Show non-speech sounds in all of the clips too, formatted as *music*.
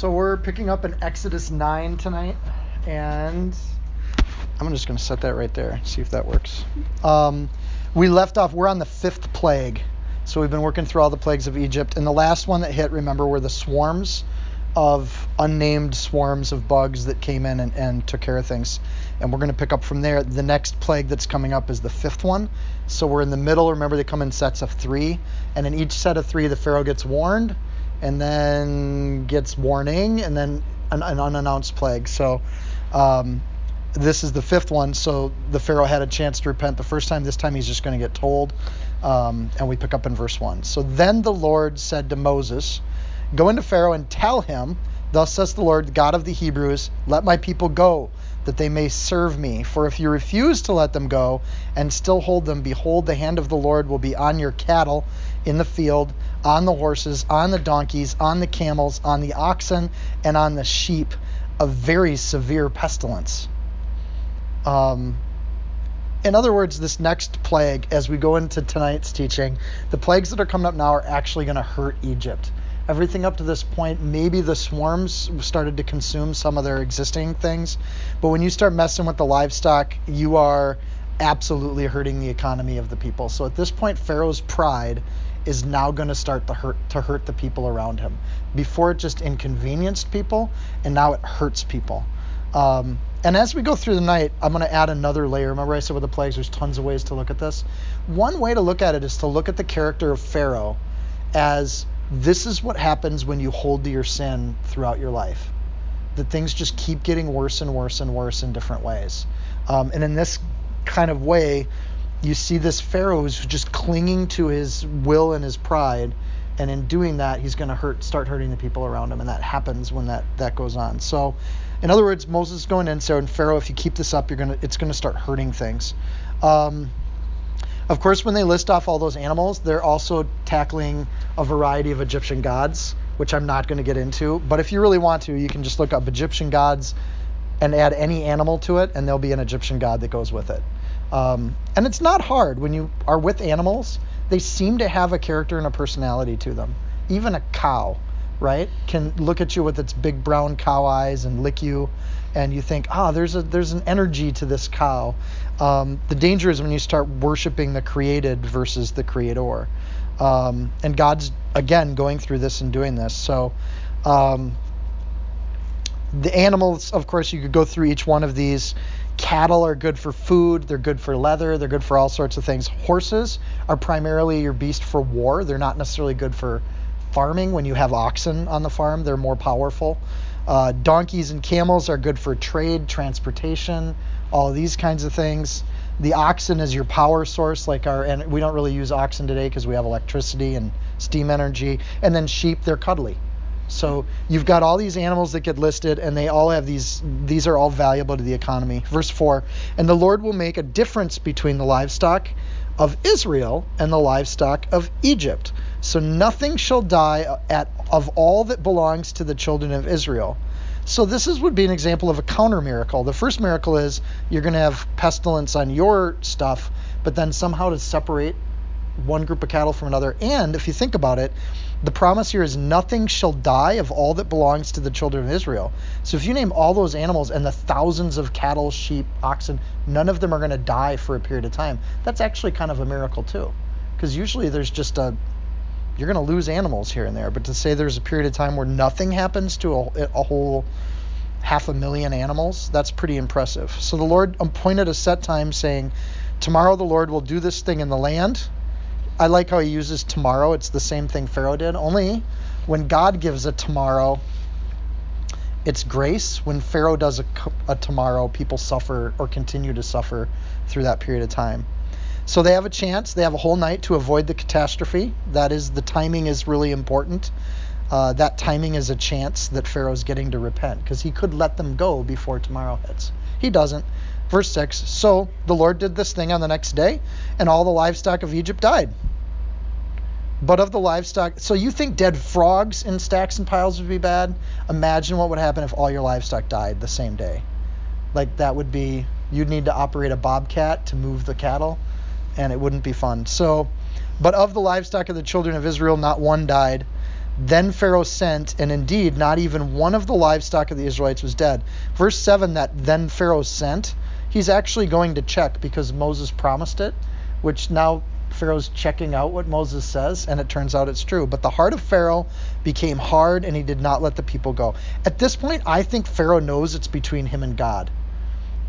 So we're picking up in Exodus 9 tonight, and I'm just going to set that right there, see if that works. Um, we left off, we're on the fifth plague. So we've been working through all the plagues of Egypt, and the last one that hit, remember, were the swarms of unnamed swarms of bugs that came in and, and took care of things. And we're going to pick up from there. The next plague that's coming up is the fifth one. So we're in the middle. Remember, they come in sets of three, and in each set of three, the Pharaoh gets warned and then gets warning, and then an, an unannounced plague. So um, this is the fifth one. So the Pharaoh had a chance to repent the first time. This time he's just going to get told. Um, and we pick up in verse 1. So then the Lord said to Moses, Go into Pharaoh and tell him, Thus says the Lord, God of the Hebrews, let my people go, that they may serve me. For if you refuse to let them go and still hold them, behold, the hand of the Lord will be on your cattle in the field, on the horses, on the donkeys, on the camels, on the oxen, and on the sheep, a very severe pestilence. Um, in other words, this next plague, as we go into tonight's teaching, the plagues that are coming up now are actually going to hurt Egypt. Everything up to this point, maybe the swarms started to consume some of their existing things, but when you start messing with the livestock, you are absolutely hurting the economy of the people. So at this point, Pharaoh's pride is now going to start to hurt to hurt the people around him. Before it just inconvenienced people, and now it hurts people. Um, and as we go through the night, I'm going to add another layer. Remember, I said with the plagues, there's tons of ways to look at this. One way to look at it is to look at the character of Pharaoh as this is what happens when you hold to your sin throughout your life. That things just keep getting worse and worse and worse in different ways. Um, and in this kind of way, you see this Pharaoh who's just clinging to his will and his pride, and in doing that, he's going to hurt, start hurting the people around him, and that happens when that that goes on. So, in other words, Moses is going in, so and Pharaoh, if you keep this up, you're gonna, it's going to start hurting things. Um, of course, when they list off all those animals, they're also tackling a variety of Egyptian gods, which I'm not going to get into. But if you really want to, you can just look up Egyptian gods and add any animal to it, and there'll be an Egyptian god that goes with it. Um, and it's not hard when you are with animals. They seem to have a character and a personality to them. Even a cow, right, can look at you with its big brown cow eyes and lick you, and you think, ah, oh, there's a there's an energy to this cow. Um, the danger is when you start worshiping the created versus the creator. Um, and God's again going through this and doing this. So um, the animals, of course, you could go through each one of these. Cattle are good for food, they're good for leather, they're good for all sorts of things. Horses are primarily your beast for war. They're not necessarily good for farming. When you have oxen on the farm, they're more powerful. Uh, donkeys and camels are good for trade, transportation, all of these kinds of things. The oxen is your power source, like our, and we don't really use oxen today because we have electricity and steam energy. And then sheep, they're cuddly. So you've got all these animals that get listed, and they all have these. These are all valuable to the economy. Verse four, and the Lord will make a difference between the livestock of Israel and the livestock of Egypt. So nothing shall die at of all that belongs to the children of Israel. So this is would be an example of a counter miracle. The first miracle is you're going to have pestilence on your stuff, but then somehow to separate one group of cattle from another. And if you think about it, the promise here is nothing shall die of all that belongs to the children of Israel. So if you name all those animals and the thousands of cattle, sheep, oxen, none of them are going to die for a period of time. That's actually kind of a miracle too. Because usually there's just a you're going to lose animals here and there, but to say there's a period of time where nothing happens to a, a whole half a million animals, that's pretty impressive. So the Lord appointed a set time saying, Tomorrow the Lord will do this thing in the land I like how he uses tomorrow. It's the same thing Pharaoh did. Only when God gives a tomorrow, it's grace. When Pharaoh does a, a tomorrow, people suffer or continue to suffer through that period of time. So they have a chance. They have a whole night to avoid the catastrophe. That is, the timing is really important. Uh, that timing is a chance that Pharaoh's getting to repent because he could let them go before tomorrow hits. He doesn't. Verse 6 So the Lord did this thing on the next day, and all the livestock of Egypt died but of the livestock. So you think dead frogs in stacks and piles would be bad? Imagine what would happen if all your livestock died the same day. Like that would be you'd need to operate a bobcat to move the cattle and it wouldn't be fun. So but of the livestock of the children of Israel not one died. Then Pharaoh sent, and indeed, not even one of the livestock of the Israelites was dead. Verse 7 that then Pharaoh sent, he's actually going to check because Moses promised it, which now Pharaoh's checking out what Moses says, and it turns out it's true. But the heart of Pharaoh became hard, and he did not let the people go. At this point, I think Pharaoh knows it's between him and God,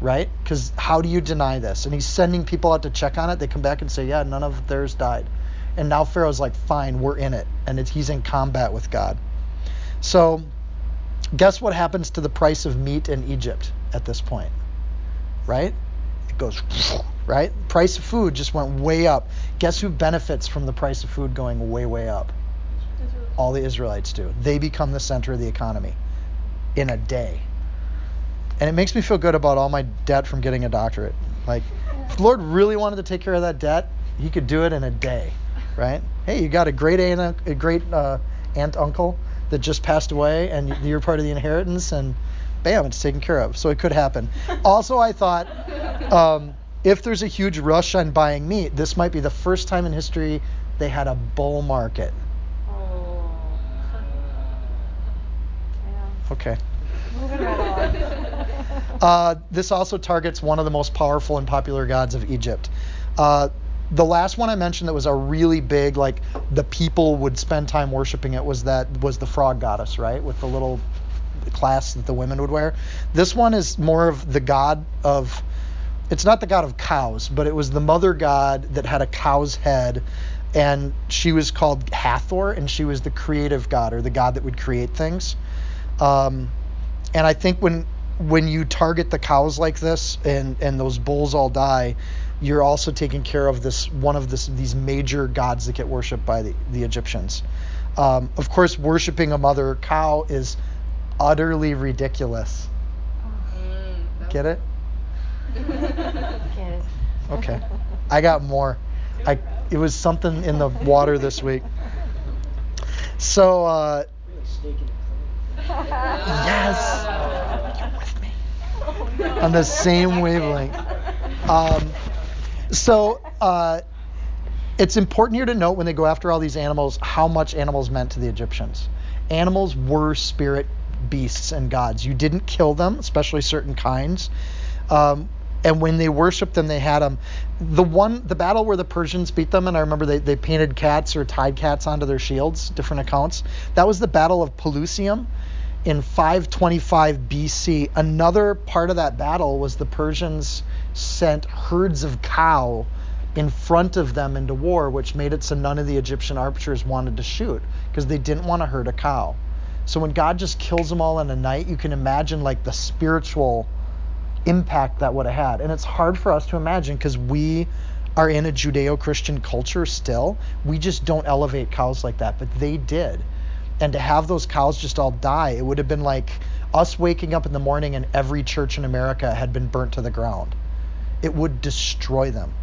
right? Because how do you deny this? And he's sending people out to check on it. They come back and say, yeah, none of theirs died. And now Pharaoh's like, fine, we're in it. And he's in combat with God. So, guess what happens to the price of meat in Egypt at this point? Right? Goes, right? Price of food just went way up. Guess who benefits from the price of food going way, way up? All the Israelites do. They become the center of the economy in a day. And it makes me feel good about all my debt from getting a doctorate. Like, if the Lord really wanted to take care of that debt, He could do it in a day right? Hey, you got a great aunt, a great uh, aunt uncle that just passed away, and you're part of the inheritance, and bam, it's taken care of. So it could happen. also, I thought um, if there's a huge rush on buying meat, this might be the first time in history they had a bull market. Oh. Okay. *laughs* Uh, this also targets one of the most powerful and popular gods of Egypt. Uh, the last one I mentioned that was a really big, like the people would spend time worshiping it was that was the frog goddess, right? With the little class that the women would wear. This one is more of the god of it's not the god of cows, but it was the mother god that had a cow's head and she was called Hathor and she was the creative god or the god that would create things. Um, and I think when when you target the cows like this and and those bulls all die, you're also taking care of this one of this, these major gods that get worshipped by the, the Egyptians. Um, of course, worshiping a mother cow is utterly ridiculous. Mm, Get it? okay. I got more. I it was something in the water this week. So uh, yes, you're with me on the same wavelength. Um, so uh, it's important here to note when they go after all these animals how much animals meant to the Egyptians. Animals were spirit beasts and gods. You didn't kill them, especially certain kinds. Um, and when they worshipped them, they had them. The one, the battle where the Persians beat them, and I remember they, they painted cats or tied cats onto their shields, different accounts. That was the Battle of Pelusium in 525 BC. Another part of that battle was the Persians sent herds of cow in front of them into war, which made it so none of the Egyptian archers wanted to shoot because they didn't want to hurt a cow. So when God just kills them all in a night, you can imagine like the spiritual impact that would have had. And it's hard for us to imagine because we are in a Judeo Christian culture still. We just don't elevate cows like that, but they did. And to have those cows just all die, it would have been like us waking up in the morning and every church in America had been burnt to the ground it would destroy them.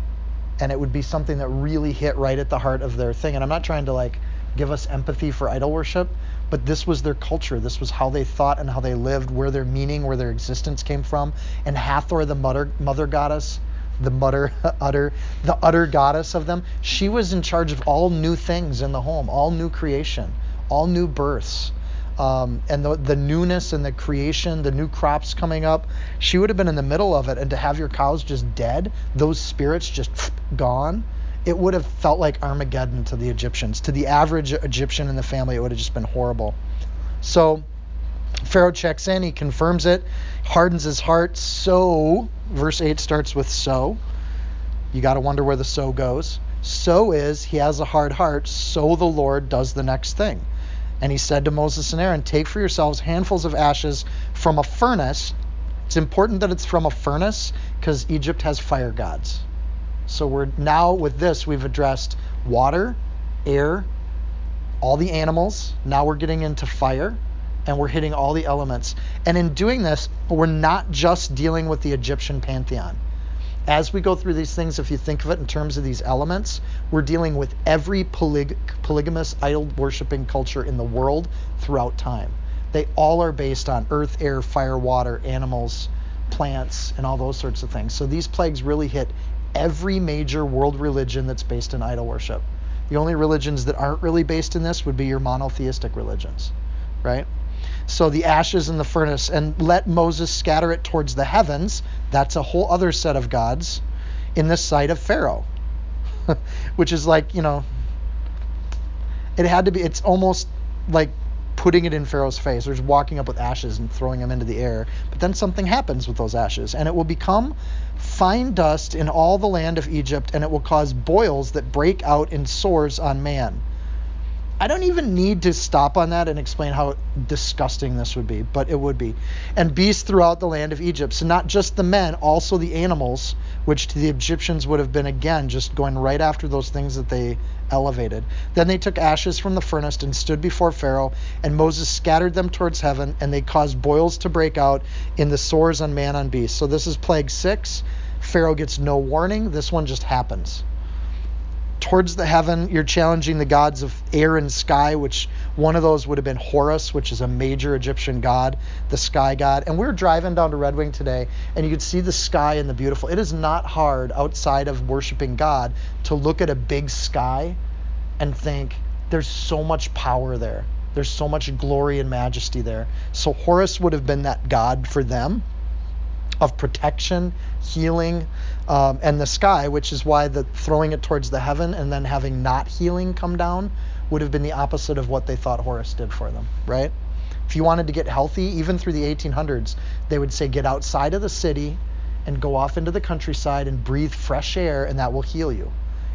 And it would be something that really hit right at the heart of their thing. And I'm not trying to like give us empathy for idol worship, but this was their culture. This was how they thought and how they lived, where their meaning, where their existence came from. And Hathor, the mother, mother goddess, the mother, *laughs* utter, the utter goddess of them, she was in charge of all new things in the home, all new creation, all new births um, and the, the newness and the creation, the new crops coming up, she would have been in the middle of it. And to have your cows just dead, those spirits just *sniffs* gone, it would have felt like Armageddon to the Egyptians. To the average Egyptian in the family, it would have just been horrible. So Pharaoh checks in, he confirms it, hardens his heart. So, verse 8 starts with so. You got to wonder where the so goes. So is he has a hard heart, so the Lord does the next thing. And he said to Moses and Aaron, Take for yourselves handfuls of ashes from a furnace. It's important that it's from a furnace because Egypt has fire gods. So we're now with this, we've addressed water, air, all the animals. Now we're getting into fire and we're hitting all the elements. And in doing this, we're not just dealing with the Egyptian pantheon as we go through these things, if you think of it in terms of these elements, we're dealing with every polyg- polygamous idol worshiping culture in the world throughout time. They all are based on earth, air, fire, water, animals, plants, and all those sorts of things. So these plagues really hit every major world religion that's based in idol worship. The only religions that aren't really based in this would be your monotheistic religions, right? So the ashes in the furnace, and let Moses scatter it towards the heavens. That's a whole other set of gods in the sight of Pharaoh, *laughs* which is like, you know, it had to be, it's almost like putting it in Pharaoh's face or just walking up with ashes and throwing them into the air. But then something happens with those ashes, and it will become fine dust in all the land of Egypt, and it will cause boils that break out in sores on man. I don't even need to stop on that and explain how disgusting this would be, but it would be. And beasts throughout the land of Egypt. So not just the men, also the animals, which to the Egyptians would have been again just going right after those things that they elevated. Then they took ashes from the furnace and stood before Pharaoh, and Moses scattered them towards heaven, and they caused boils to break out in the sores on man on beast. So this is plague six. Pharaoh gets no warning. This one just happens towards the heaven. You're challenging the gods of air and sky, which one of those would have been Horus, which is a major Egyptian god, the sky god. And we are driving down to Red Wing today, and you could see the sky and the beautiful. It is not hard outside of worshiping God to look at a big sky and think, there's so much power there. There's so much glory and majesty there. So Horus would have been that god for them of protection, healing, um, and the sky, which is why the throwing it towards the heaven and then having not healing come down would have been the opposite of what they thought Horus did for them, right? If you wanted to get healthy, even through the 1800s, they would say get outside of the city and go off into the countryside and breathe fresh air, and that will heal you.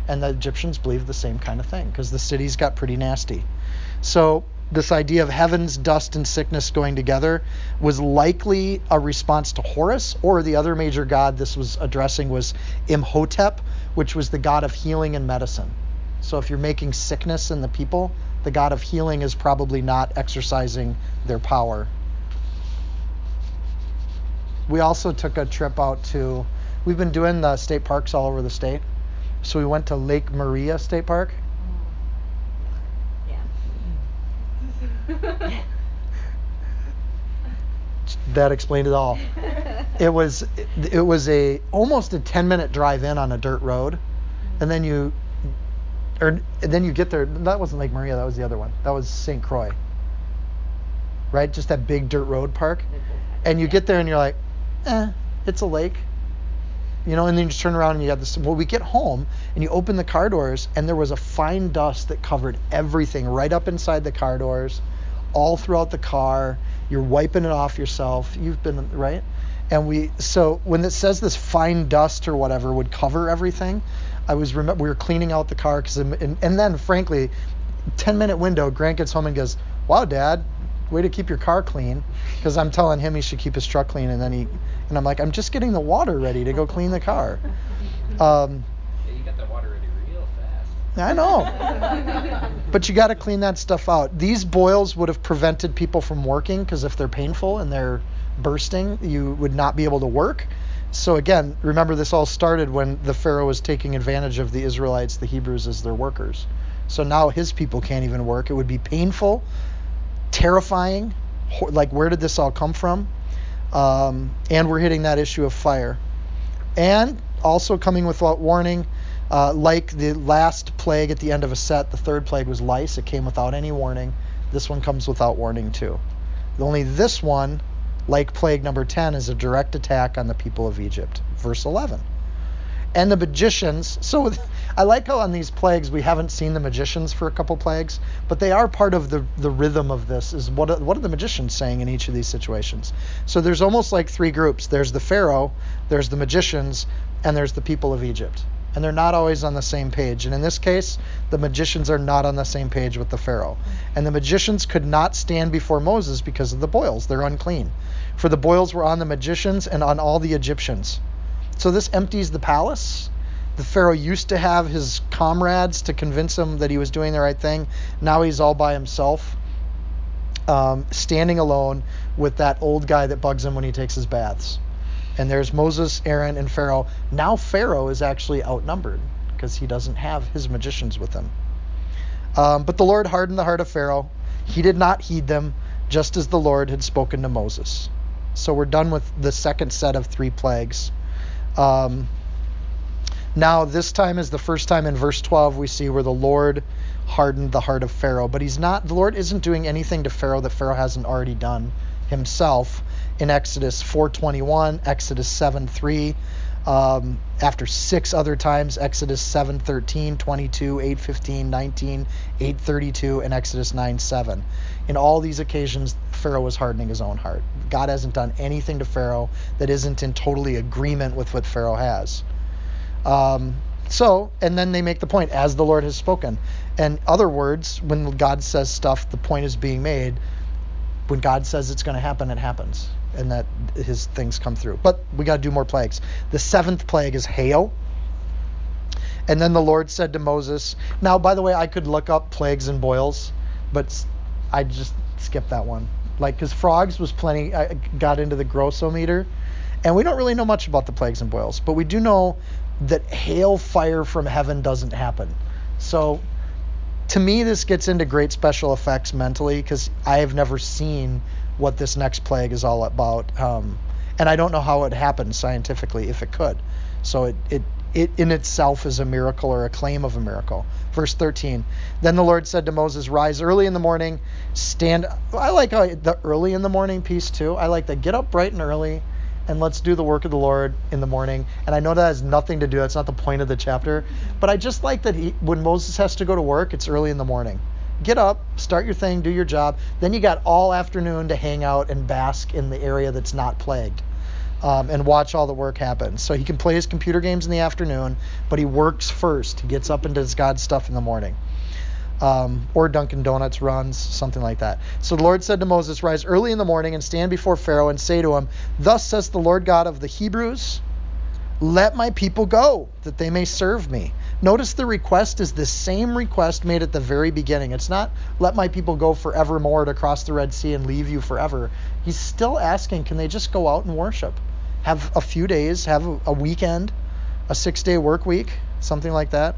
And the Egyptians believed the same kind of thing because the cities got pretty nasty. So this idea of heaven's dust and sickness going together was likely a response to Horus, or the other major god this was addressing was Imhotep, which was the god of healing and medicine. So if you're making sickness in the people, the god of healing is probably not exercising their power. We also took a trip out to, we've been doing the state parks all over the state. So we went to Lake Maria State Park *laughs* that explained it all. It was it was a almost a 10 minute drive in on a dirt road, and then you or and then you get there. That wasn't Lake Maria. That was the other one. That was St. Croix. Right, just that big dirt road park, and you get there and you're like, eh, it's a lake. You know, and then you just turn around and you got this. Well, we get home and you open the car doors, and there was a fine dust that covered everything right up inside the car doors all throughout the car. You're wiping it off yourself. You've been right. And we so when it says this fine dust or whatever would cover everything, I was remember we were cleaning out the car because and, and then frankly, 10 minute window. Grant gets home and goes, "Wow, Dad, way to keep your car clean." Because I'm telling him he should keep his truck clean, and then he and I'm like, I'm just getting the water ready to go clean the car. *laughs* Um, I know. but you got to clean that stuff out. These boils would have prevented people from working because if they're painful and they're bursting, you would not be able to work. So again, remember this all started when the Pharaoh was taking advantage of the Israelites, the Hebrews, as their workers. So now his people can't even work. It would be painful, terrifying. Like, where did this all come from? Um, and we're hitting that issue of fire. And also coming without warning, uh, like the last plague at the end of a set, the third plague was lice. It came without any warning. This one comes without warning too. Only this one, like plague number 10, is a direct attack on the people of Egypt. Verse 11. And the magicians, so *laughs* I like how on these plagues we haven't seen the magicians for a couple plagues, but they are part of the, the rhythm of this. Is what what are the magicians saying in each of these situations? So there's almost like three groups. There's the Pharaoh, there's the magicians, and there's the people of Egypt and they're not always on the same page. And in this case, the magicians are not on the same page with the Pharaoh. And the magicians could not stand before Moses because of the boils. They're unclean. For the boils were on the magicians and on all the Egyptians. So this empties the palace. The Pharaoh used to have his comrades to convince him that he was doing the right thing. Now he's all by himself, um, standing alone with that old guy that bugs him when he takes his baths and there's Moses, Aaron, and Pharaoh. Now Pharaoh is actually outnumbered because he doesn't have his magicians with him. Um, but the Lord hardened the heart of Pharaoh. He did not heed them, just as the Lord had spoken to Moses. So we're done with the second set of three plagues. Um, Now, this time is the first time in verse 12 we see where the Lord hardened the heart of Pharaoh. But he's not, the Lord isn't doing anything to Pharaoh that Pharaoh hasn't already done himself in Exodus 4:21, Exodus 7:3, um, after six other times, Exodus 7:13, 22, 8:15, 19, 8:32, and Exodus 9:7. In all these occasions, Pharaoh was hardening his own heart. God hasn't done anything to Pharaoh that isn't in totally agreement with what Pharaoh has. Um, so, and then they make the point, as the Lord has spoken. And other words, when God says stuff, the point is being made. When God says it's going to happen, it happens. And that his things come through. But we got to do more plagues. The seventh plague is hail. And then the Lord said to Moses, Now, by the way, I could look up plagues and boils, but I just skipped that one. Like, because frogs was plenty, I got into the grossometer. And we don't really know much about the plagues and boils, but we do know that hail fire from heaven doesn't happen. So to me, this gets into great special effects mentally because I have never seen what this next plague is all about. Um, and I don't know how it happened scientifically, if it could. So it, it, it in itself is a miracle or a claim of a miracle. Verse 13 Then the Lord said to Moses, Rise early in the morning, stand. I like the early in the morning piece too. I like that. Get up bright and early and let's do the work of the Lord in the morning. And I know that has nothing to do, that's not the point of the chapter, but I just like that he, when Moses has to go to work, it's early in the morning. Get up, start your thing, do your job. Then you got all afternoon to hang out and bask in the area that's not plagued. Um, and watch all the work happen. So he can play his computer games in the afternoon, but he works first. He gets up and does God's stuff in the morning um, or Dunkin' Donuts runs, something like that. So the Lord said to Moses, Rise early in the morning and stand before Pharaoh and say to him, Thus says the Lord God of the Hebrews, Let my people go, that they may serve me. Notice the request is the same request made at the very beginning. It's not, Let my people go forevermore to cross the Red Sea and leave you forever. He's still asking, Can they just go out and worship? Have a few days, have a weekend, a six day work week, something like that.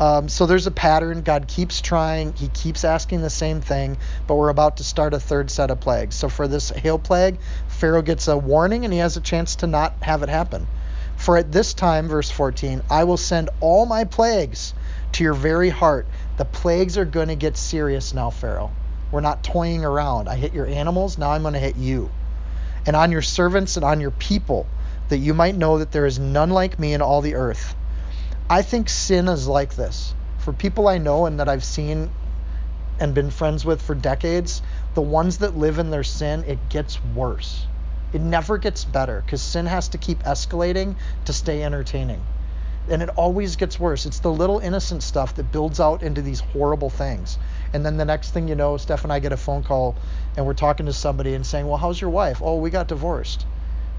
Um, so there's a pattern. God keeps trying. He keeps asking the same thing, but we're about to start a third set of plagues. So for this hail plague, Pharaoh gets a warning and he has a chance to not have it happen. For at this time, verse 14, I will send all my plagues to your very heart. The plagues are going to get serious now, Pharaoh. We're not toying around. I hit your animals, now I'm going to hit you. And on your servants and on your people, that you might know that there is none like me in all the earth. I think sin is like this. For people I know and that I've seen and been friends with for decades, the ones that live in their sin, it gets worse. It never gets better because sin has to keep escalating to stay entertaining. And it always gets worse. It's the little innocent stuff that builds out into these horrible things. And then the next thing you know, Steph and I get a phone call and we're talking to somebody and saying, Well, how's your wife? Oh, we got divorced.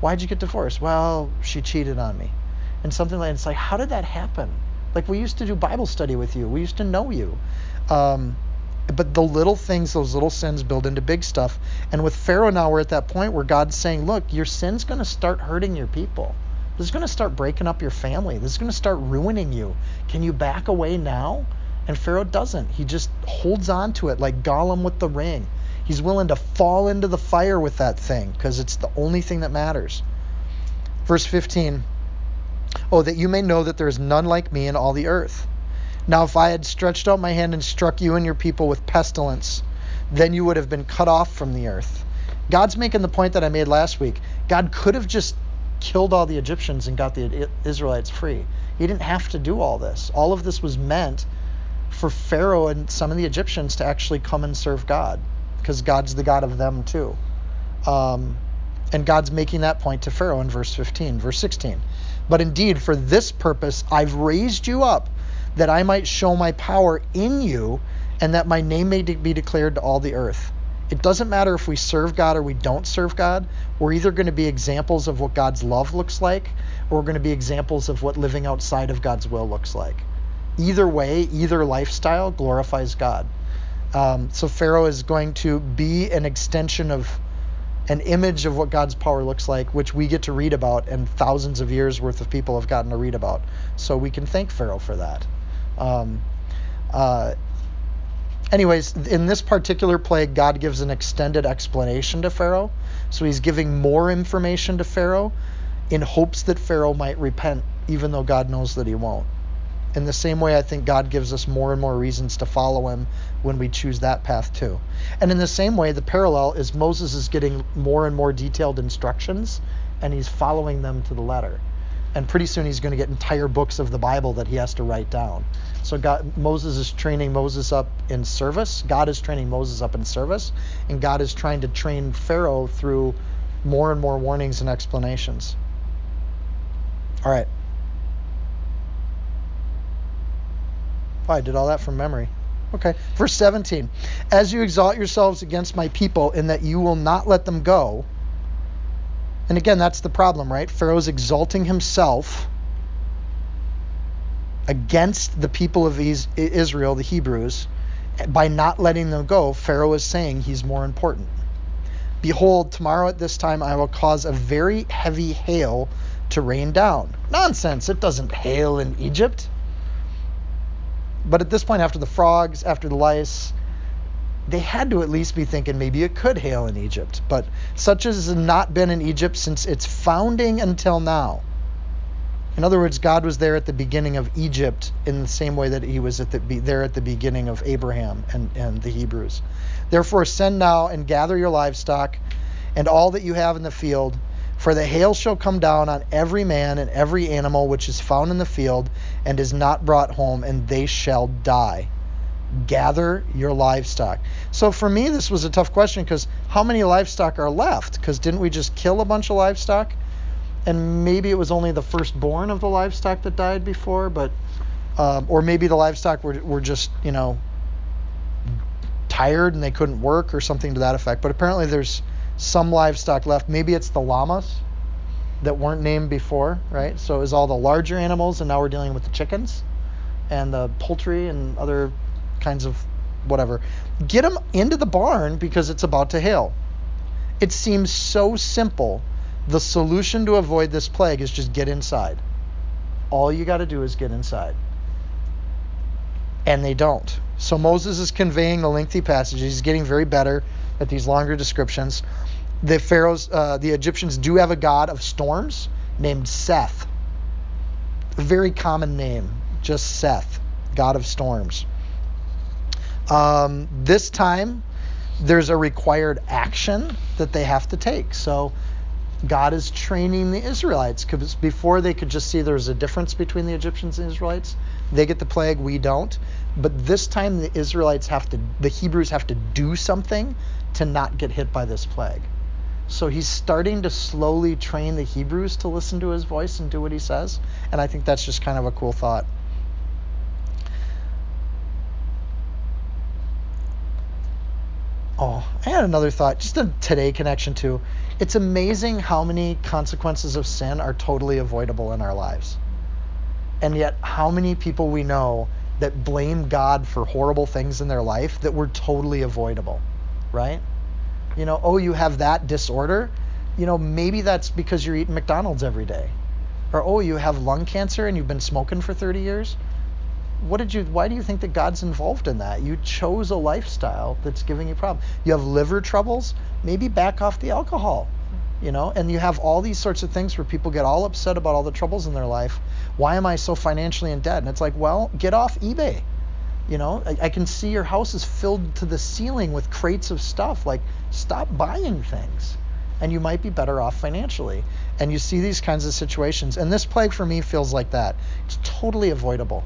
Why'd you get divorced? Well, she cheated on me and something like that. it's like how did that happen like we used to do bible study with you we used to know you um, but the little things those little sins build into big stuff. And with pharaoh now we're at that point where god's saying look your sin's going to start hurting your people. This is going to start breaking up your family. This is going to start ruining you. Can you back away now? And pharaoh doesn't. He just holds on to it like gollum with the ring. He's willing to fall into the fire with that thing because it's the only thing that matters. Verse 15 Oh, that you may know that there is none like me in all the earth. Now, if I had stretched out my hand and struck you and your people with pestilence, then you would have been cut off from the earth. God's making the point that I made last week. God could have just killed all the Egyptians and got the Israelites free. He didn't have to do all this. All of this was meant for Pharaoh and some of the Egyptians to actually come and serve God because God's the God of them too. Um, and God's making that point to Pharaoh in verse 15. Verse 16. But indeed, for this purpose I've raised you up, that I might show my power in you, and that my name may de- be declared to all the earth. It doesn't matter if we serve God or we don't serve God. We're either going to be examples of what God's love looks like, or we're going to be examples of what living outside of God's will looks like. Either way, either lifestyle glorifies God. Um, so Pharaoh is going to be an extension of an image of what God's power looks like, which we get to read about, and thousands of years worth of people have gotten to read about. So we can thank Pharaoh for that. Um, uh, anyways, in this particular plague, God gives an extended explanation to Pharaoh. So he's giving more information to Pharaoh. in hopes that Pharaoh might repent, even though God knows that he won't. In the same way, I think God gives us more and more reasons to follow him when we choose that path too. And in the same way, the parallel is Moses is getting more and more detailed instructions and he's following them to the letter. And pretty soon he's going to get entire books of the Bible that he has to write down. So God, Moses is training Moses up in service. God is training Moses up in service, and God is trying to train Pharaoh through more and more warnings and explanations. All right. Oh, I did all that from memory. Okay. Verse 17. As you exalt yourselves against my people in that you will not let them go. And again, that's the problem, right? Pharaoh's exalting himself against the people of Israel, the Hebrews, by not letting them go. Pharaoh is saying he's more important. Behold, tomorrow at this time I will cause a very heavy hail to rain down. Nonsense. It doesn't hail in Egypt. But at this point, after the frogs, after the lice, they had to at least be thinking maybe it could hail in Egypt. But such has not been in Egypt since its founding until now. In other words, God was there at the beginning of Egypt in the same way that he was at the be, there at the beginning of Abraham and, and the Hebrews. Therefore, send now and gather your livestock and all that you have in the field for the hail shall come down on every man and every animal which is found in the field and is not brought home, and they shall die. Gather your livestock. So for me, this was a tough question because how many livestock are left? Because didn't we just kill a bunch of livestock? And maybe it was only the firstborn of the livestock that died before, but um, or maybe the livestock were, were just you know tired and they couldn't work or something to that effect. But apparently there's some livestock left. Maybe it's the llamas that weren't named before, right? So it was all the larger animals, and now we're dealing with the chickens and the poultry and other kinds of whatever. Get them into the barn because it's about to hail. It seems so simple. The solution to avoid this plague is just get inside. All you got to do is get inside. And they don't. So Moses is conveying the lengthy passages. He's getting very better at these longer descriptions the pharaohs, uh, the Egyptians do have a god of storms named Seth. A very common name, just Seth, god of storms. Um, this time, there's a required action that they have to take. So God is training the Israelites because before they could just see there's a difference between the Egyptians and Israelites. They get the plague, we don't. But this time the Israelites have to, the Hebrews have to do something to not get hit by this plague. So he's starting to slowly train the Hebrews to listen to his voice and do what he says. And I think that's just kind of a cool thought. Oh, I had another thought, just a today connection too. It's amazing how many consequences of sin are totally avoidable in our lives. And yet, how many people we know that blame God for horrible things in their life that were totally avoidable, right? you know, oh, you have that disorder, you know, maybe that's because you're eating McDonald's every day. Or oh, you have lung cancer and you've been smoking for 30 years. What did you why do you think that God's involved in that? You chose a lifestyle that's giving you problems. You have liver troubles, maybe back off the alcohol. You know, and you have all these sorts of things where people get all upset about all the troubles in their life. Why am I so financially in debt? And it's like, well, get off eBay. You know, I, I, can see your house is filled to the ceiling with crates of stuff. Like, stop buying things, and you might be better off financially. And you see these kinds of situations, and this plague for me feels like that. It's totally avoidable.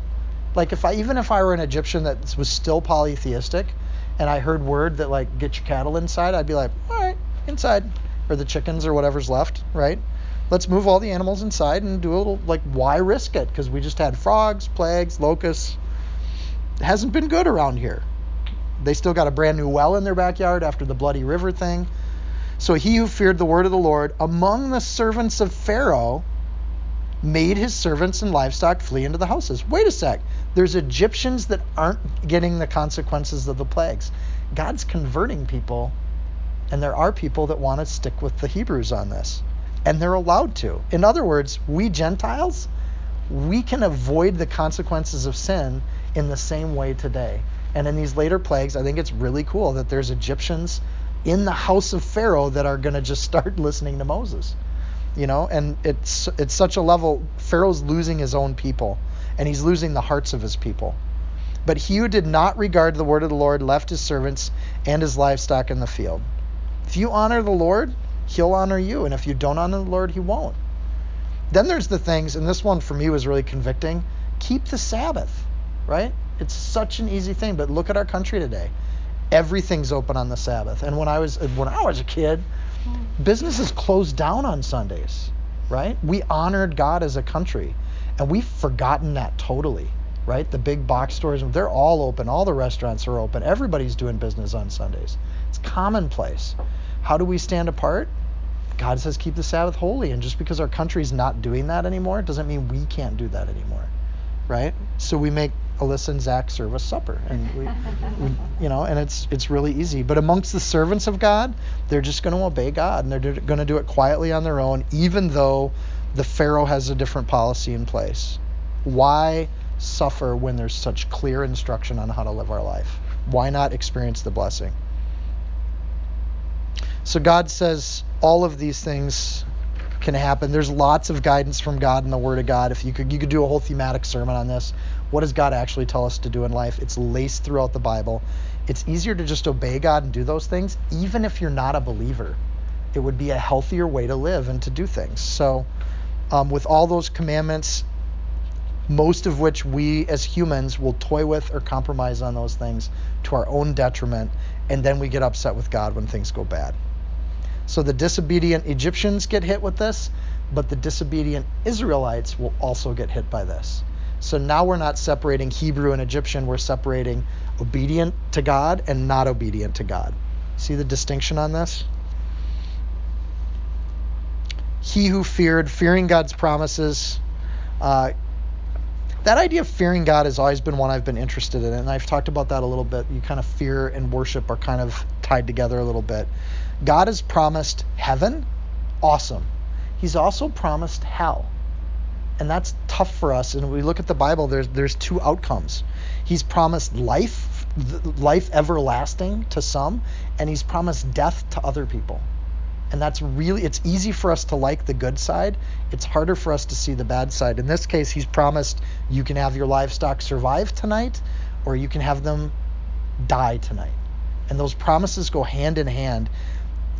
Like if I even if I were an Egyptian that was still polytheistic, and I heard word that like get your cattle inside, I'd be like, all right, inside, or the chickens or whatever's left, right? Let's move all the animals inside and do a little like why risk it? Because we just had frogs, plagues, locusts hasn't been good around here. They still got a brand new well in their backyard after the bloody river thing. So he who feared the word of the Lord among the servants of Pharaoh made his servants and livestock flee into the houses. Wait a sec. There's Egyptians that aren't getting the consequences of the plagues. God's converting people, and there are people that want to stick with the Hebrews on this. And they're allowed to. In other words, we Gentiles, we can avoid the consequences of sin in the same way today. And in these later plagues, I think it's really cool that there's Egyptians in the house of Pharaoh that are going to just *laughs* start listening to Moses. You know, and it's it's such a level. Pharaoh's losing his own people, and he's losing the hearts of his people. But he who did not regard the word of the Lord left his servants and his livestock in the field. If you honor the Lord, he'll honor you, and if you don't honor the Lord, he won't. Then there's the things, and this one for me was really convicting. Keep the Sabbath, right? It's such an easy thing, but look at our country today. Everything's open on the Sabbath. And when I was when I was a kid, businesses closed down on Sundays, right? We honored God as a country, and we've forgotten that totally, right? The big box stores, they're all open. All the restaurants are open. Everybody's doing business on Sundays. It's commonplace. How do we stand apart? God says keep the Sabbath holy, and just because our country's not doing that anymore doesn't mean we can't do that anymore, right? So we make Alyssa and Zach serve us supper, and we, we, you know, and it's it's really easy. But amongst the servants of God, they're just going to obey God, and they're going to do it quietly on their own, even though the Pharaoh has a different policy in place. Why suffer when there's such clear instruction on how to live our life? Why not experience the blessing? So God says all of these things can happen. There's lots of guidance from God in the Word of God. If you could, you could do a whole thematic sermon on this. What does God actually tell us to do in life? It's laced throughout the Bible. It's easier to just obey God and do those things, even if you're not a believer. It would be a healthier way to live and to do things. So, um, with all those commandments, most of which we as humans will toy with or compromise on those things to our own detriment, and then we get upset with God when things go bad. So the disobedient Egyptians get hit with this, but the disobedient Israelites will also get hit by this. So now we're not separating Hebrew and Egyptian, we're separating obedient to God and not obedient to God. See the distinction on this? He who feared, fearing God's promises. Uh, that idea of fearing God has always been one I've been interested in, and I've talked about that a little bit. You kind of fear and worship are kind of tied together a little bit. God has promised heaven, awesome. He's also promised hell. And that's tough for us. And we look at the Bible, there's there's two outcomes. He's promised life, life everlasting to some, and he's promised death to other people. And that's really it's easy for us to like the good side. It's harder for us to see the bad side. In this case, he's promised you can have your livestock survive tonight or you can have them die tonight. And those promises go hand in hand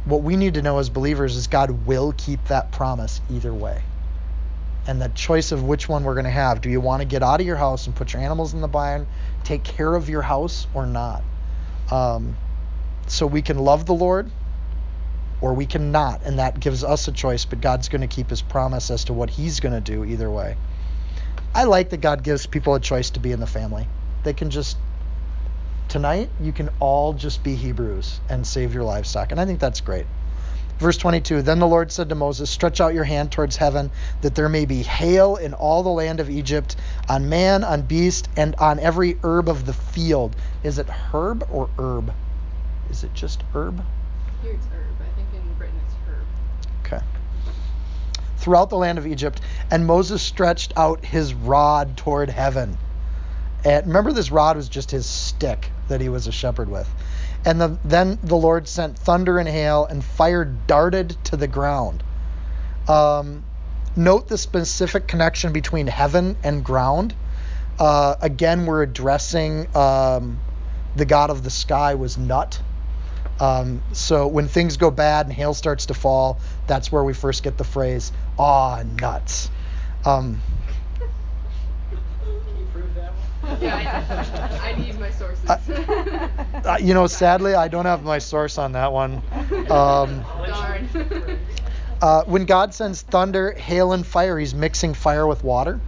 what we need to know as believers is God will keep that promise either way. And the choice of which one we're going to have. Do you want to get out of your house and put your animals in the barn, take care of your house, or not? Um, so we can love the Lord or we can not. And that gives us a choice, but God's going to keep his promise as to what he's going to do either way. I like that God gives people a choice to be in the family. They can just tonight you can all just be Hebrews and save your livestock. And I think that's great. Verse 22 Then the Lord said to Moses, Stretch out your hand towards heaven, that there may be hail in all the land of Egypt, on man, on beast, and on every herb of the field. Is it herb or herb? Is it just herb? Here it's herb. I think in Britain it's herb. Okay. Throughout the land of Egypt, and Moses stretched out his rod toward heaven. And remember, this rod was just his stick that he was a shepherd with. And the, then the Lord sent thunder and hail, and fire darted to the ground. Um, note the specific connection between heaven and ground. Uh, again, we're addressing um, the God of the sky was Nut. Um, so when things go bad and hail starts to fall, that's where we first get the phrase, "Ah, nuts." Um, Yeah, I, I need my sources. uh, you know, sadly, I don't have my source on that one. Um, Darn. Uh, when God sends thunder, hail, and fire, He's mixing fire with water.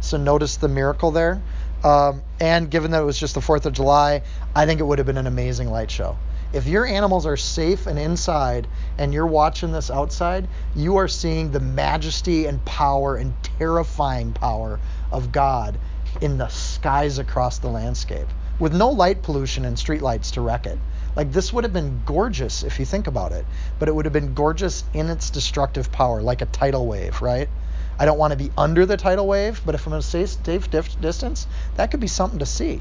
So notice the miracle there. Um, and given that it was just the 4th of July, I think it would have been an amazing light show. If your animals are safe and inside and you're watching this outside, you are seeing the majesty and power and terrifying power of God in the skies across the landscape with no light pollution and streetlights to wreck it. Like this would have been gorgeous if you think about it, but it would have been gorgeous in its destructive power, like a tidal wave, right? I don't want to be under the tidal wave, but if I'm a safe distance, that could be something to see.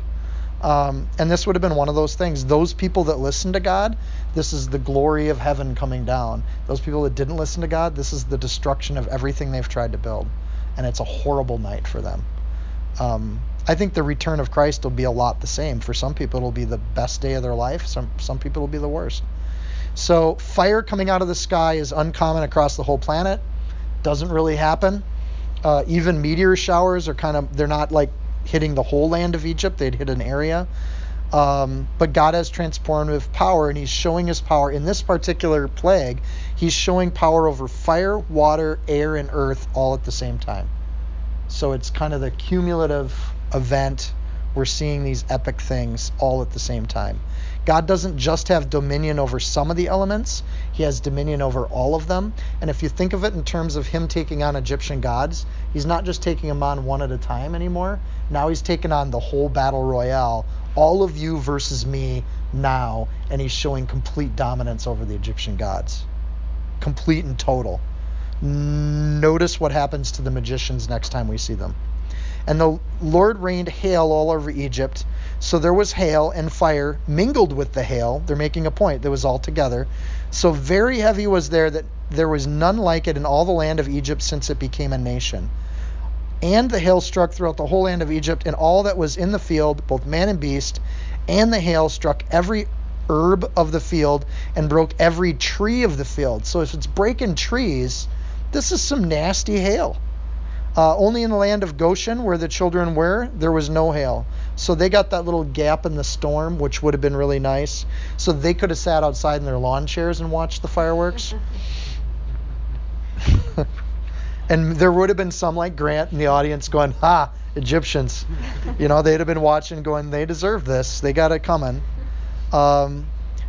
Um, and this would have been one of those things. Those people that listen to God, this is the glory of heaven coming down. Those people that didn't listen to God, this is the destruction of everything they've tried to build. And it's a horrible night for them. Um, I think the return of Christ will be a lot the same. For some people, it'll be the best day of their life. Some some people will be the worst. So fire coming out of the sky is uncommon across the whole planet. Doesn't really happen. Uh, even meteor showers are kind of they're not like hitting the whole land of Egypt. They'd hit an area. Um, but God has transformative power, and He's showing His power in this particular plague. He's showing power over fire, water, air, and earth all at the same time. So it's kind of the cumulative event. We're seeing these epic things all at the same time. God doesn't just have dominion over some of the elements, He has dominion over all of them. And if you think of it in terms of Him taking on Egyptian gods, He's not just taking them on one at a time anymore. Now He's taken on the whole battle royale, all of you versus me now, and He's showing complete dominance over the Egyptian gods. Complete and total. Notice what happens to the magicians next time we see them. And the Lord rained hail all over Egypt. So there was hail and fire mingled with the hail. They're making a point. That was all together. So very heavy was there that there was none like it in all the land of Egypt since it became a nation. And the hail struck throughout the whole land of Egypt, and all that was in the field, both man and beast. And the hail struck every herb of the field and broke every tree of the field. So if it's breaking trees, this is some nasty hail. Uh, only in the land of Goshen, where the children were, there was no hail. So they got that little gap in the storm, which would have been really nice. So they could have sat outside in their lawn chairs and watched the fireworks. *laughs* and there would have been some like Grant in the audience going, "Ha, Egyptians!" You know, they'd have been watching, going, "They deserve this. They got it coming." Um,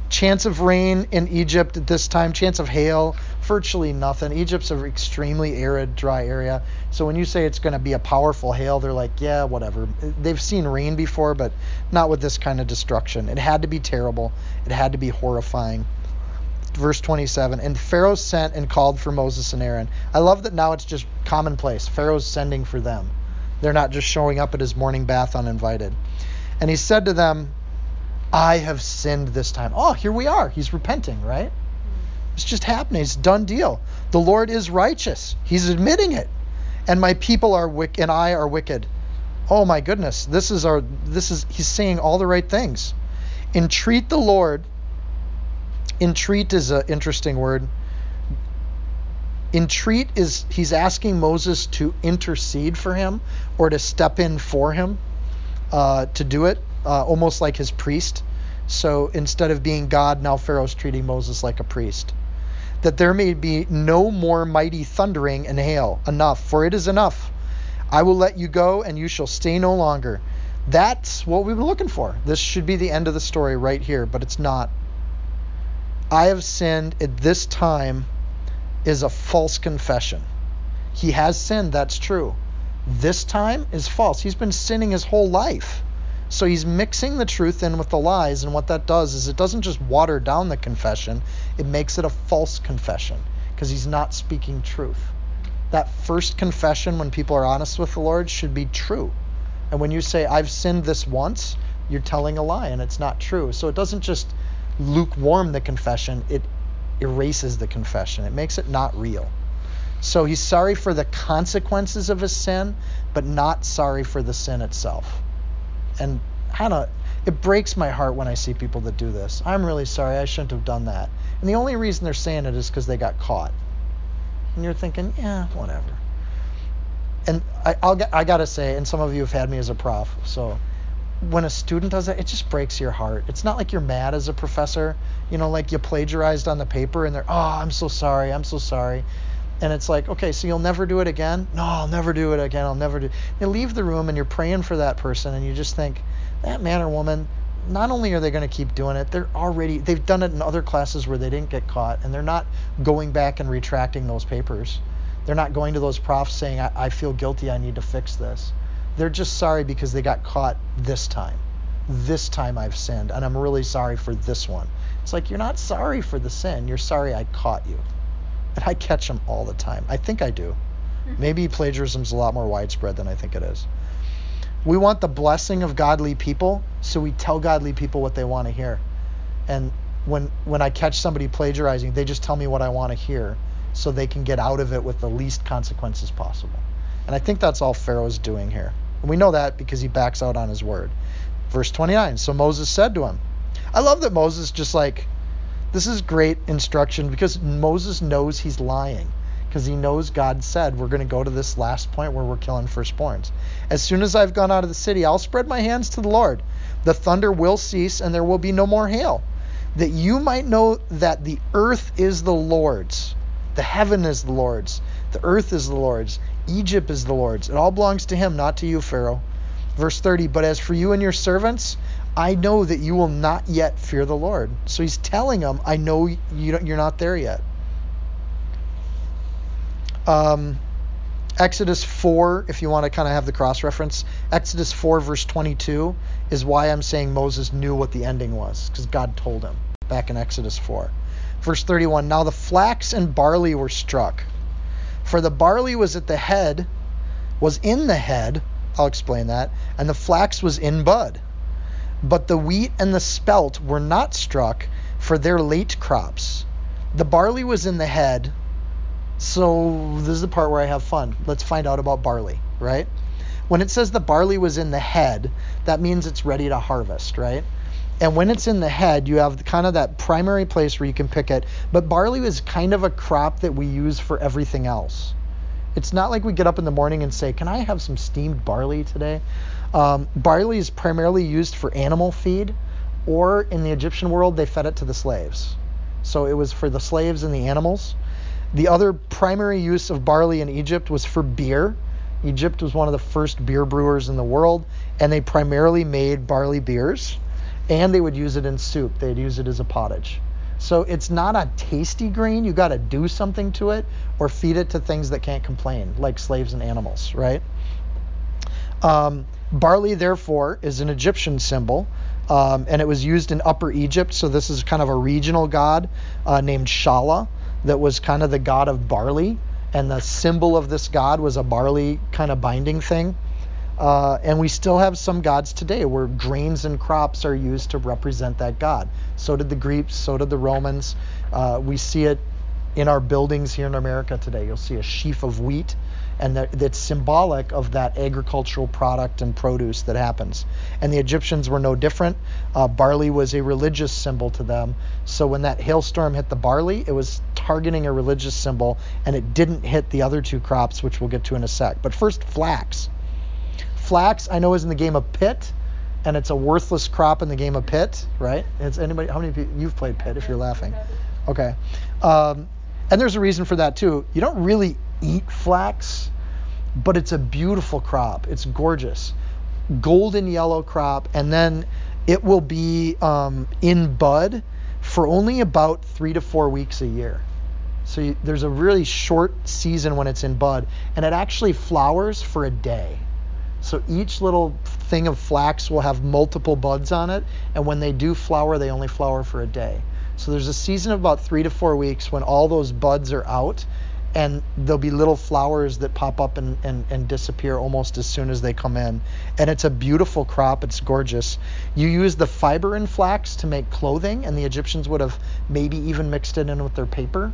chance of rain in Egypt at this time, chance of hail, virtually nothing. Egypt's an extremely arid, dry area. So when you say it's going to be a powerful hail, they're like, yeah, whatever. They've seen rain before, but not with this kind of destruction. It had to be terrible, it had to be horrifying. Verse 27 And Pharaoh sent and called for Moses and Aaron. I love that now it's just commonplace. Pharaoh's sending for them. They're not just showing up at his morning bath uninvited. And he said to them, I have sinned this time. Oh, here we are. He's repenting, right? It's just happening. It's done deal. The Lord is righteous. He's admitting it. And my people are wicked and I are wicked. Oh my goodness. This is our this is he's saying all the right things. Entreat the Lord. Entreat is an interesting word. Entreat is he's asking Moses to intercede for him or to step in for him uh, to do it, uh, almost like his priest. So instead of being God, now Pharaoh's treating Moses like a priest that there may be no more mighty thundering and hail. Enough, for it is enough. I will let you go, and you shall stay no longer. That's what we've been looking for. This should be the end of the story right here, but it's not. I have sinned at this time is a false confession. He has sinned, that's true. This time is false. He's been sinning his whole life. So he's mixing the truth in with the lies, and what that does is it doesn't just water down the confession, it makes it a false confession because he's not speaking truth. That first confession, when people are honest with the Lord, should be true. And when you say, I've sinned this once, you're telling a lie and it's not true. So it doesn't just lukewarm the confession, it erases the confession, it makes it not real. So he's sorry for the consequences of his sin, but not sorry for the sin itself and I don't. It breaks my heart when I see people that do this. I'm really sorry. I shouldn't have done that. And the only reason they're saying it is because they got caught. And you're thinking, yeah, whatever. And I, I'll I gotta say, and some of you have had me as a prof, so when a student does that, it just breaks your heart. It's not like you're mad as a professor, you know, like you plagiarized on the paper and they're, oh, I'm so sorry, I'm so sorry and it's like, okay, so you'll never do it again? No, I'll never do it again. I'll never do. You leave the room and you're praying for that person, and you just think, that man or woman, not only are they going to keep doing it, they're already they've done it in other classes where they didn't get caught, and they're not going back and retracting those papers. They're not going to those profs saying, I, I feel guilty, I need to fix this. They're just sorry because they got caught this time. This time I've sinned, and I'm really sorry for this one. It's like you're not sorry for the sin, you're sorry I caught you. And I catch them all the time. I think I do. Mm-hmm. Maybe plagiarism's a lot more widespread than I think it is. We want the blessing of godly people, so we tell godly people what they want to hear. And when when I catch somebody plagiarizing, they just tell me what I want to hear so they can get out of it with the least consequences possible. And I think that's all Pharaoh's doing here. And we know that because he backs out on his word. Verse 29. So Moses said to him, I love that Moses just like this is great instruction because Moses knows he's lying because he knows God said we're going to go to this last point where we're killing firstborns. As soon as I've gone out of the city, I'll spread my hands to the Lord. The thunder will cease and there will be no more hail. That you might know that the earth is the Lord's, the heaven is the Lord's, the earth is the Lord's, Egypt is the Lord's. It all belongs to him, not to you, Pharaoh. Verse 30 But as for you and your servants, I know that you will not yet fear the Lord. So he's telling them, I know you you're not there yet. Um, Exodus 4, if you want to kind of have the cross reference, Exodus 4, verse 22 is why I'm saying Moses knew what the ending was, because God told him back in Exodus 4. Verse 31 Now the flax and barley were struck, for the barley was at the head, was in the head, I'll explain that, and the flax was in bud. But the wheat and the spelt were not struck, for their late crops. The barley was in the head. So this is the part where I have fun. Let's find out about barley, right? When it says the barley was in the head, that means it's ready to harvest, right? And when it's in the head, you have kind of that primary place where you can pick it. But barley is kind of a crop that we use for everything else. It's not like we get up in the morning and say, Can I have some steamed barley today? Um, barley is primarily used for animal feed, or in the Egyptian world, they fed it to the slaves. So it was for the slaves and the animals. The other primary use of barley in Egypt was for beer. Egypt was one of the first beer brewers in the world, and they primarily made barley beers, and they would use it in soup. They'd use it as a pottage. So it's not a tasty grain. You got to do something to it or feed it to things that can't complain, like slaves and animals, right? Um, barley, therefore, is an Egyptian symbol, um, and it was used in Upper Egypt. So this is kind of a regional god uh, named Shala that was kind of the god of barley, and the symbol of this god was a barley kind of binding thing. Uh, and we still have some gods today where grains and crops are used to represent that god. So did the Greeks, so did the Romans. Uh, we see it in our buildings here in America today. You'll see a sheaf of wheat, and that, that's symbolic of that agricultural product and produce that happens. And the Egyptians were no different. Uh, barley was a religious symbol to them. So when that hailstorm hit the barley, it was targeting a religious symbol, and it didn't hit the other two crops, which we'll get to in a sec. But first, flax. Flax, I know, is in the game of pit, and it's a worthless crop in the game of pit, right? It's anybody? How many people you've played pit? If you're laughing, okay. Um, and there's a reason for that too. You don't really eat flax, but it's a beautiful crop. It's gorgeous, golden yellow crop, and then it will be um, in bud for only about three to four weeks a year. So you, there's a really short season when it's in bud, and it actually flowers for a day. So each little thing of flax will have multiple buds on it, and when they do flower, they only flower for a day. So there's a season of about three to four weeks when all those buds are out, and there'll be little flowers that pop up and, and, and disappear almost as soon as they come in. And it's a beautiful crop, it's gorgeous. You use the fiber in flax to make clothing, and the Egyptians would have maybe even mixed it in with their paper.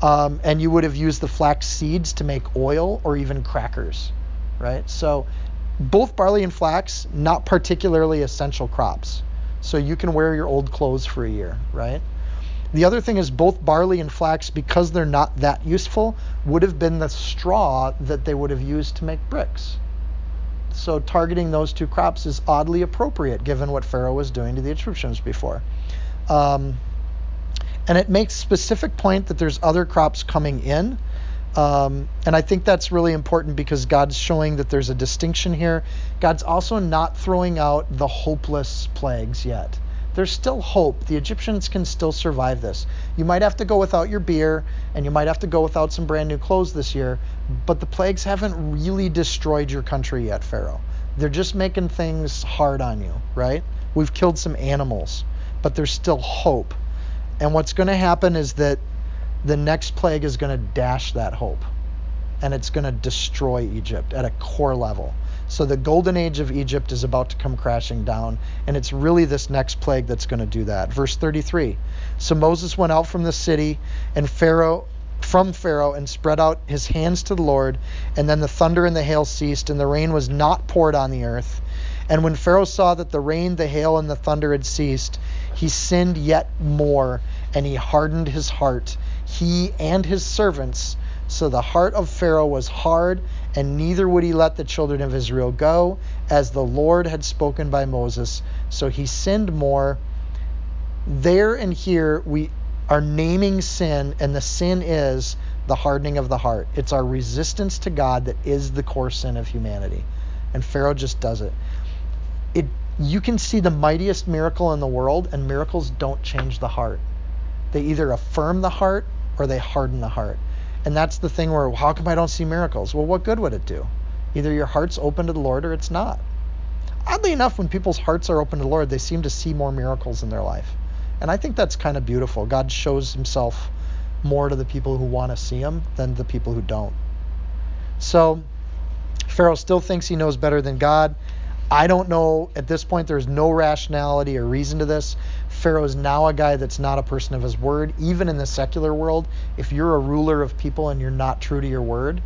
Um, and you would have used the flax seeds to make oil or even crackers right? So both barley and flax, not particularly essential crops. So you can wear your old clothes for a year, right? The other thing is both barley and flax, because they're not that useful, would have been the straw that they would have used to make bricks. So targeting those two crops is oddly appropriate given what Pharaoh was doing to the Egyptians before. Um, and it makes specific point that there's other crops coming in um, and I think that's really important because God's showing that there's a distinction here. God's also not throwing out the hopeless plagues yet. There's still hope. The Egyptians can still survive this. You might have to go without your beer and you might have to go without some brand new clothes this year, but the plagues haven't really destroyed your country yet, Pharaoh. They're just making things hard on you, right? We've killed some animals, but there's still hope. And what's going to happen is that the next plague is going to dash that hope and it's going to destroy Egypt at a core level. So the golden age of Egypt is about to come crashing down, and it's really this next plague that's going to do that. Verse 33. So Moses went out from the city and Pharaoh from Pharaoh and spread out his hands to the Lord, and then the thunder and the hail ceased, and the rain was not poured on the earth. And when Pharaoh saw that the rain, the hail, and the thunder had ceased, he sinned yet more, and he hardened his heart, he and his servants. So the heart of Pharaoh was hard, and neither would he let the children of Israel go, as the Lord had spoken by Moses. So he sinned more. There and here we are naming sin, and the sin is the hardening of the heart. It's our resistance to God that is the core sin of humanity. And Pharaoh just does it. It you can see the mightiest miracle in the world, and miracles don't change the heart. They either affirm the heart or they harden the heart. And that's the thing where, how come I don't see miracles? Well, what good would it do? Either your heart's open to the Lord or it's not. Oddly enough, when people's hearts are open to the Lord, they seem to see more miracles in their life. And I think that's kind of beautiful. God shows himself more to the people who want to see him than the people who don't. So, Pharaoh still thinks he knows better than God. I don't know. At this point, there's no rationality or reason to this. Pharaoh is now a guy that's not a person of his word. Even in the secular world, if you're a ruler of people and you're not true to your word,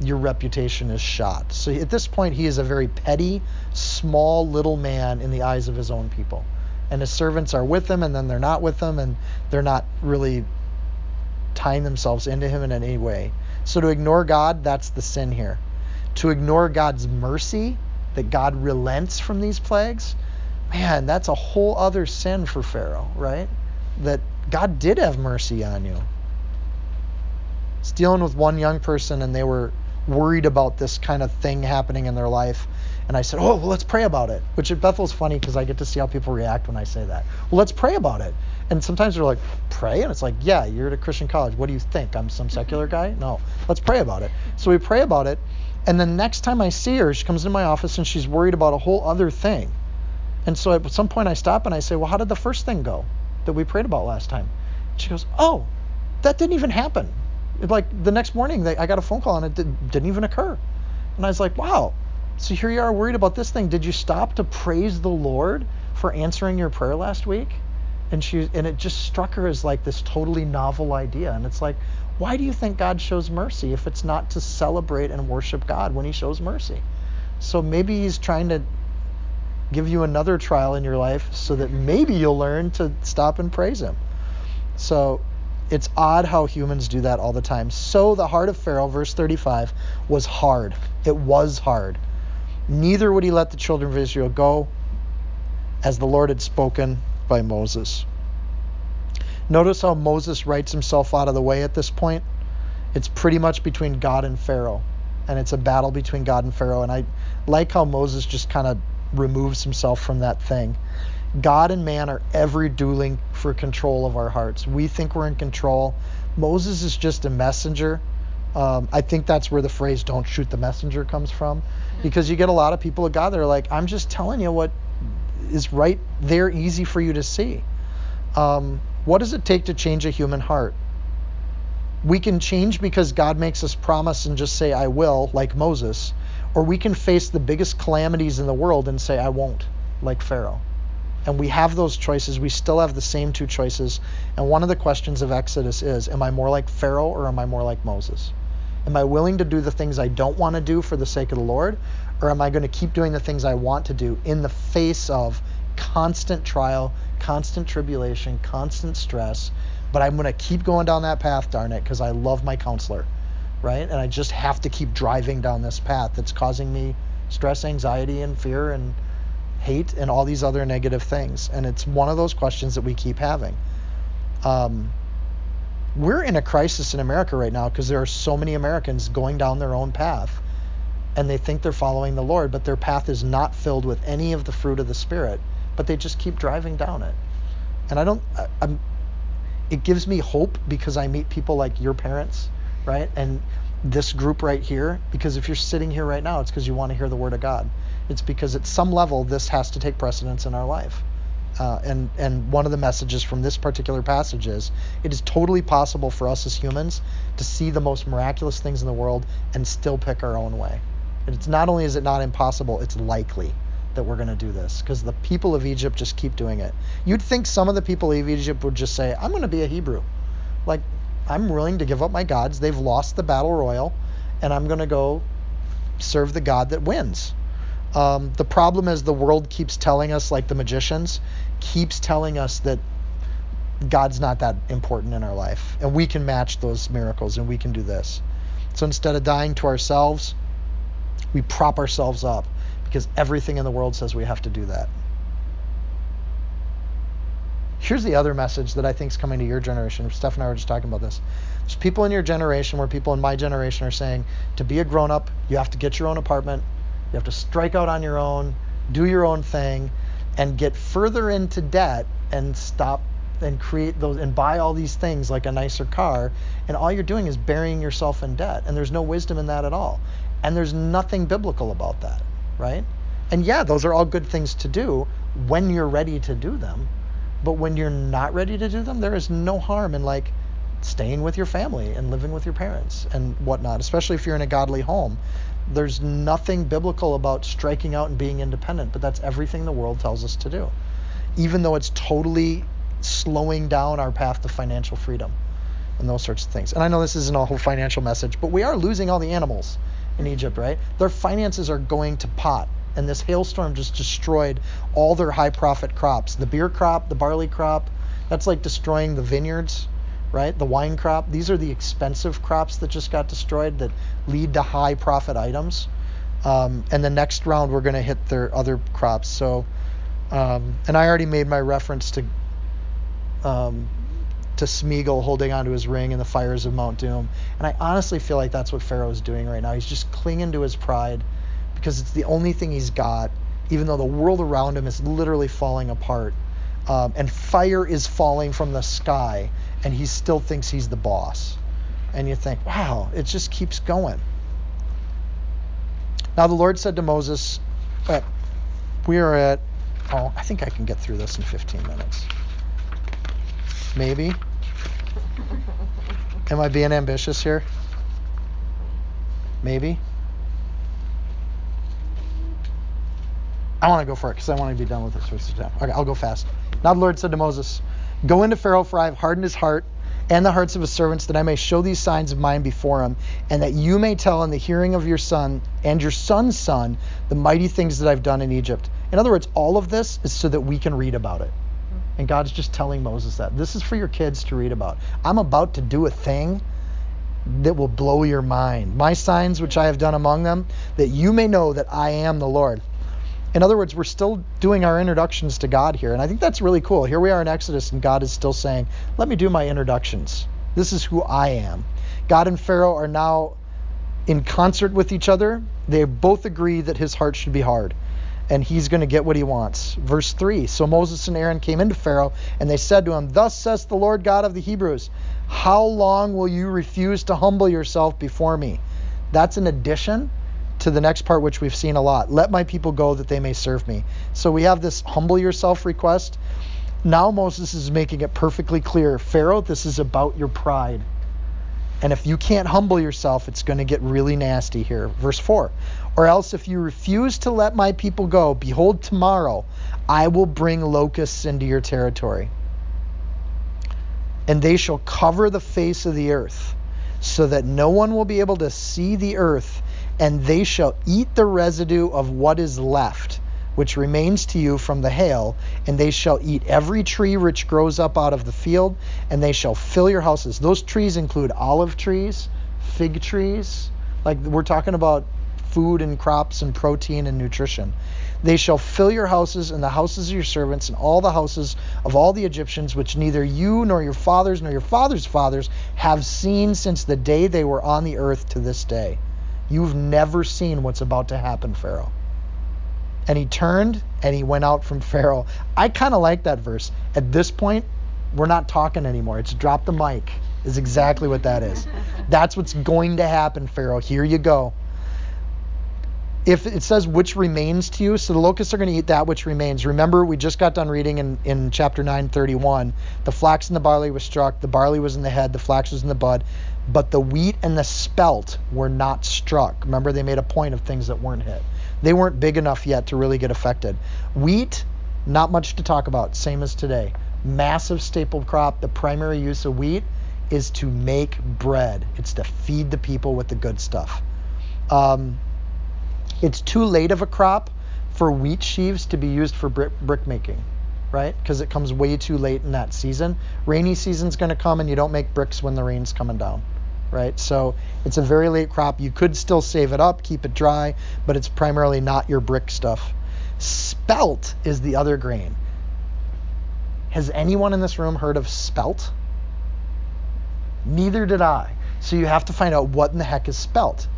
your reputation is shot. So at this point, he is a very petty, small little man in the eyes of his own people. And his servants are with him, and then they're not with him, and they're not really tying themselves into him in any way. So to ignore God, that's the sin here. To ignore God's mercy, that God relents from these plagues, man, that's a whole other sin for Pharaoh, right? That God did have mercy on you. It's dealing with one young person, and they were worried about this kind of thing happening in their life. And I said, Oh, well, let's pray about it. Which at Bethel's funny because I get to see how people react when I say that. Well, let's pray about it. And sometimes they're like, Pray? And it's like, Yeah, you're at a Christian college. What do you think? I'm some secular mm-hmm. guy? No. Let's pray about it. So we pray about it. And the next time I see her, she comes into my office and she's worried about a whole other thing. And so at some point I stop and I say, Well, how did the first thing go that we prayed about last time? She goes, Oh, that didn't even happen. Like the next morning, they, I got a phone call and it did, didn't even occur. And I was like, Wow. So here you are worried about this thing. Did you stop to praise the Lord for answering your prayer last week? And she and it just struck her as like this totally novel idea. And it's like, why do you think God shows mercy if it's not to celebrate and worship God when He shows mercy? So maybe He's trying to give you another trial in your life so that maybe you'll learn to stop and praise Him. So it's odd how humans do that all the time. So the heart of Pharaoh, verse 35, was hard. It was hard. Neither would he let the children of Israel go, as the Lord had spoken by Moses. Notice how Moses writes himself out of the way at this point. It's pretty much between God and Pharaoh, and it's a battle between God and Pharaoh. And I like how Moses just kind of removes himself from that thing. God and man are ever dueling for control of our hearts. We think we're in control. Moses is just a messenger. Um, I think that's where the phrase "don't shoot the messenger" comes from, because you get a lot of people of God that are like, "I'm just telling you what is right there, easy for you to see." Um, what does it take to change a human heart? We can change because God makes us promise and just say, I will, like Moses, or we can face the biggest calamities in the world and say, I won't, like Pharaoh. And we have those choices. We still have the same two choices. And one of the questions of Exodus is Am I more like Pharaoh or am I more like Moses? Am I willing to do the things I don't want to do for the sake of the Lord? Or am I going to keep doing the things I want to do in the face of constant trial, constant tribulation, constant stress. But I'm going to keep going down that path, darn it, because I love my counselor, right? And I just have to keep driving down this path that's causing me stress, anxiety, and fear, and hate, and all these other negative things. And it's one of those questions that we keep having. Um, we're in a crisis in America right now because there are so many Americans going down their own path and they think they're following the Lord, but their path is not filled with any of the fruit of the Spirit but they just keep driving down it. And I don't, I, it gives me hope because I meet people like your parents, right? And this group right here, because if you're sitting here right now, it's because you want to hear the Word of God. It's because at some level this has to take precedence in our life. Uh, and and one of the messages from this particular passage is it is totally possible for us as humans to see the most miraculous things in the world and still pick our own way. And It's not only is it not impossible, it's likely that we're going to do this because the people of Egypt just keep doing it. You'd think some of the people of Egypt would just say, I'm going to be a Hebrew. Like, I'm willing to give up my gods. They've lost the battle royal, and I'm going to go serve the God that wins. Um, the problem is the world keeps telling us, like the magicians, keeps telling us that God's not that important in our life, and we can match those miracles, and we can do this. So instead of dying to ourselves, we prop ourselves up because everything in the world says we have to do that. Here's the other message that I think is coming to your generation. Steph and I were just talking about this. There's people in your generation where people in my generation are saying to be a grown up, you have to get your own apartment, you have to strike out on your own, do your own thing, and get further into debt and stop and create those and buy all these things like a nicer car. And all you're doing is burying yourself in debt. And there's no wisdom in that at all. And there's nothing biblical about that, right? And yeah, those are all good things to do when you're ready to do them. But when you're not ready to do them, there is no harm in like staying with your family and living with your parents and whatnot, especially if you're in a godly home. There's nothing biblical about striking out and being independent, but that's everything the world tells us to do. Even though it's totally slowing down our path to financial freedom and those sorts of things. And I know this isn't a whole financial message, but we are losing all the animals in Egypt, right? Their finances are going to pot. And this hailstorm just destroyed all their high profit crops. The beer crop, the barley crop, that's like destroying the vineyards, right? The wine crop. These are the expensive crops that just got destroyed that lead to high profit items. Um, and the next round, we're going to hit their other crops. So, um, and I already made my reference to um, to Smeagol holding onto his ring in the fires of Mount Doom. And I honestly feel like that's what Pharaoh is doing right now. He's just clinging to his pride because it's the only thing he's got, even though the world around him is literally falling apart. Um, and fire is falling from the sky, and he still thinks he's the boss. And you think, wow, it just keeps going. Now the Lord said to Moses, uh, we are at, oh, I think I can get through this in 15 minutes. Maybe. Am I being ambitious here? Maybe. I want to go for it because I want to be done with this for of time. Okay, I'll go fast. Now the Lord said to Moses, Go into Pharaoh, for I have hardened his heart and the hearts of his servants, that I may show these signs of mine before him, and that you may tell in the hearing of your son and your son's son the mighty things that I've done in Egypt. In other words, all of this is so that we can read about it. Mm-hmm. And God's just telling Moses that. This is for your kids to read about. I'm about to do a thing that will blow your mind. My signs which I have done among them, that you may know that I am the Lord. In other words, we're still doing our introductions to God here. And I think that's really cool. Here we are in Exodus, and God is still saying, Let me do my introductions. This is who I am. God and Pharaoh are now in concert with each other. They both agree that his heart should be hard and he's going to get what he wants. Verse 3 So Moses and Aaron came into Pharaoh, and they said to him, Thus says the Lord God of the Hebrews, How long will you refuse to humble yourself before me? That's an addition to the next part, which we've seen a lot. Let my people go that they may serve me. So we have this humble yourself request. Now Moses is making it perfectly clear Pharaoh, this is about your pride. And if you can't humble yourself, it's going to get really nasty here. Verse 4 Or else, if you refuse to let my people go, behold, tomorrow I will bring locusts into your territory. And they shall cover the face of the earth, so that no one will be able to see the earth, and they shall eat the residue of what is left which remains to you from the hail, and they shall eat every tree which grows up out of the field, and they shall fill your houses. Those trees include olive trees, fig trees. Like we're talking about food and crops and protein and nutrition. They shall fill your houses and the houses of your servants and all the houses of all the Egyptians, which neither you nor your fathers nor your fathers' fathers have seen since the day they were on the earth to this day. You've never seen what's about to happen, Pharaoh and he turned and he went out from *laughs* Pharaoh. I kind of like that verse. At this point, we're not talking anymore. It's drop the mic, is exactly what that is. *laughs* That's what's going to happen, Pharaoh. Here you go. if it says which remains to you, so the locusts are going to eat that which remains. Remember, we just got done reading in, in chapter 9, 31. The flax and the barley was struck, the barley was in the head, the flax was in the bud, but the wheat and the spelt were not struck. Remember, they made a point of things that weren't hit. They weren't big enough yet to really get affected. Wheat, not much to talk about, same as today. Massive staple crop. The primary use of wheat is to make bread, it's to feed the people with the good stuff. Um, it's too late of a crop for wheat sheaves to be used for brick, brick making, right? Because it comes way too late in that season. Rainy season's going to come, and you don't make bricks when the rain's coming down, right? So it's a very late crop. You could still save it up, keep it dry, but it's primarily not your brick stuff. Spelt is the other grain. Has anyone in this room heard of spelt? Neither did I. So you have to find out what in the heck is spelt.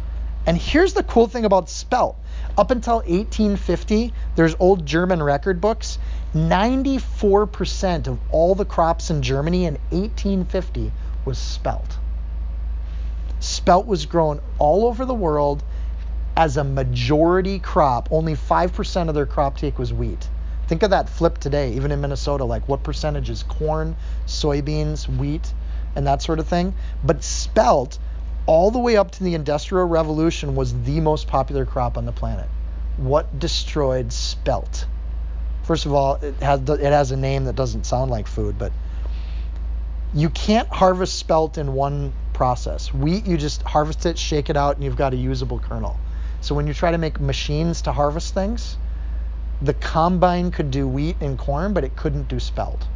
And here's the cool thing about spelt. Up until 1850, there's old German record books. 94% of all the crops in Germany in 1850 was spelt. Spelt was grown all over the world as a majority crop. Only 5% of their crop take was wheat. Think of that flip today, even in Minnesota. Like, what percentage is corn, soybeans, wheat, and that sort of thing? But spelt all the way up to the Industrial Revolution was the most popular crop on the planet. What destroyed spelt? First of all, it has it has a name that doesn't sound like food, but you can't harvest spelt in one process. Wheat, you just harvest it, shake it out, and you've got a usable kernel. So when you try to make machines to harvest things, the combine could do wheat and corn, but it couldn't do spelt.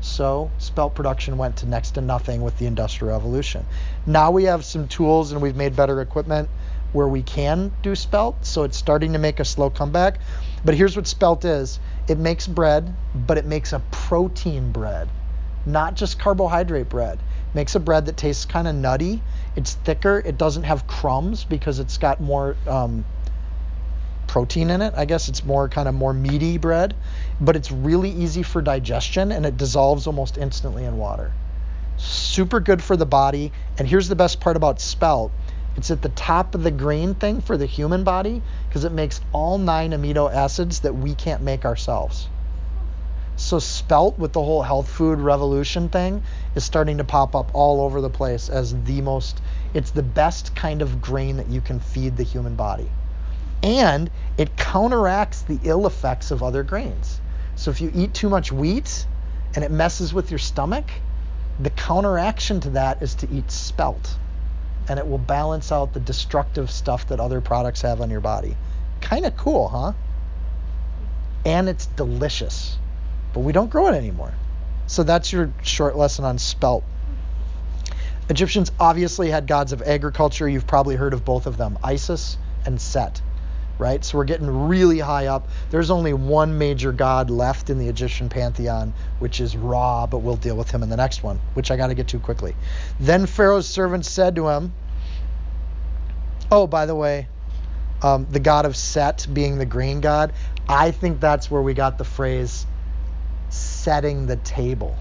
So spelt production went to next to nothing with the Industrial Revolution. Now we have some tools and we've made better equipment where we can do spelt, so it's starting to make a slow comeback. But here's what spelt is it makes bread, but it makes a protein bread, not just carbohydrate bread. Makes a bread that tastes kind of nutty. It's thicker. It doesn't have crumbs because it's got more um, protein in it. I guess it's more kind of more meaty bread, but it's really easy for digestion and it dissolves almost instantly in water. Super good for the body. And here's the best part about spelt it's at the top of the grain thing for the human body because it makes all nine amino acids that we can't make ourselves. So spelt with the whole health food revolution thing is starting to pop up all over the place as the most it's the best kind of grain that you can feed the human body. And it counteracts the ill effects of other grains. So if you eat too much wheat and it messes with your stomach, the counteraction to that is to eat spelt and it will balance out the destructive stuff that other products have on your body. Kind of cool, huh? And it's delicious. But we don't grow it anymore. So that's your short lesson on spelt. Egyptians obviously had gods of agriculture. You've probably heard of both of them, Isis and Set. Right? So we're getting really high up. There's only one major god left in the Egyptian pantheon, which is Ra, but we'll deal with him in the next one, which I got to get to quickly. Then Pharaoh's servants said to him, Oh, by the way, um, the god of Set being the grain god, I think that's where we got the phrase setting the table.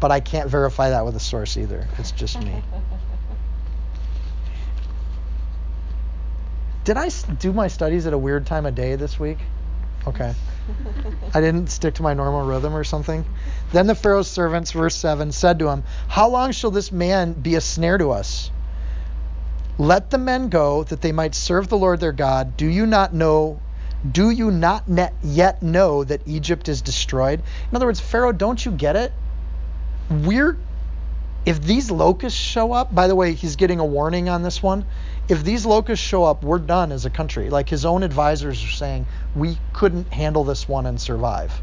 But I can't verify that with a source either. It's just me. *laughs* Did I do my studies at a weird time of day this week? Okay. *laughs* I didn't stick to my normal rhythm or something. Then the Pharaoh's servants, verse 7, said to him, How long shall this man be a snare to us? Let the men go that they might serve the Lord their God. Do you not know? Do you not yet know that Egypt is destroyed? In other words, Pharaoh, don't you get it? We're if these locusts show up, by the way, he's getting a warning on this one. If these locusts show up, we're done as a country. Like his own advisors are saying, we couldn't handle this one and survive.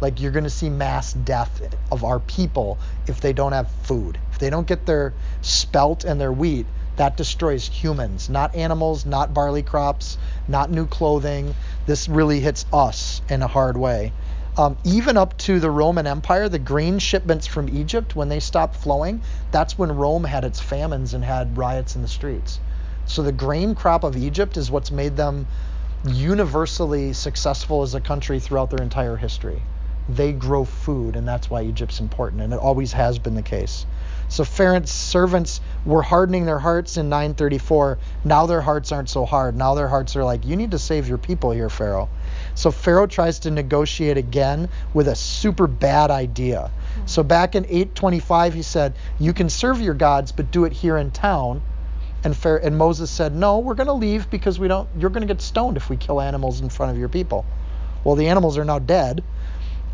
Like you're going to see mass death of our people if they don't have food. If they don't get their spelt and their wheat, that destroys humans, not animals, not barley crops, not new clothing. This really hits us in a hard way. Um, even up to the Roman Empire, the grain shipments from Egypt, when they stopped flowing, that's when Rome had its famines and had riots in the streets. So the grain crop of Egypt is what's made them universally successful as a country throughout their entire history. they grow food, and that's why Egypt's important, and it always has been the case. So Pharaoh's servants were hardening their hearts in 934. Now their hearts aren't so hard. Now their hearts are like, you need to save your people here, Pharaoh. So Pharaoh tries to negotiate again with a super bad idea. Hmm. So back in 825, he said, you can serve your gods, but do it here in town. And, Pharaoh, and Moses said, no, we're going to leave because we don't. You're going to get stoned if we kill animals in front of your people. Well, the animals are now dead,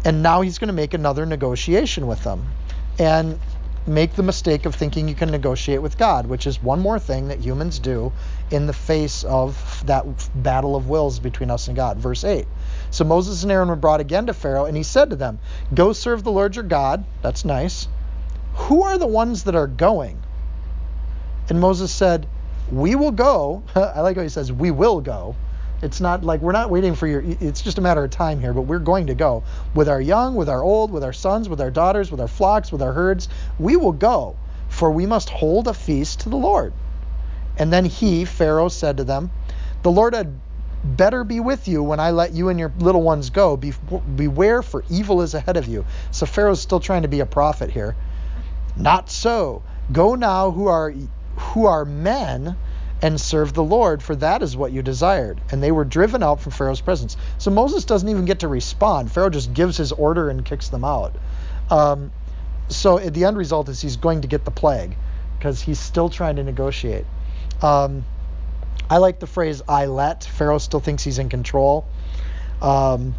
and now he's going to make another negotiation with them. And make the mistake of thinking you can negotiate with God, which is one more thing that humans do in the face of that battle of wills between us and God. Verse 8. So Moses and Aaron were brought again to Pharaoh, and he said to them, Go serve the Lord your God. That's nice. Who are the ones that are going? And Moses said, We will go. *laughs* I like how he says, We will go. It's not like we're not waiting for your, it's just a matter of time here, but we're going to go. With our young, with our old, with our sons, with our daughters, with our flocks, with our herds, we will go, for we must hold a feast to the Lord. And then he, Pharaoh, said to them, The Lord had better be with you when I let you and your little ones go. Be, beware, for evil is ahead of you. So Pharaoh's still trying to be a prophet here. Not so. Go now, who are who are men and serve the Lord, for that is what you desired. And they were driven out from Pharaoh's presence. So Moses doesn't even get to respond. Pharaoh just gives his order and kicks them out. Um, so the end result is he's going to get the plague because he's still trying to negotiate. Um, I like the phrase I let. Pharaoh still thinks he's in control. Um,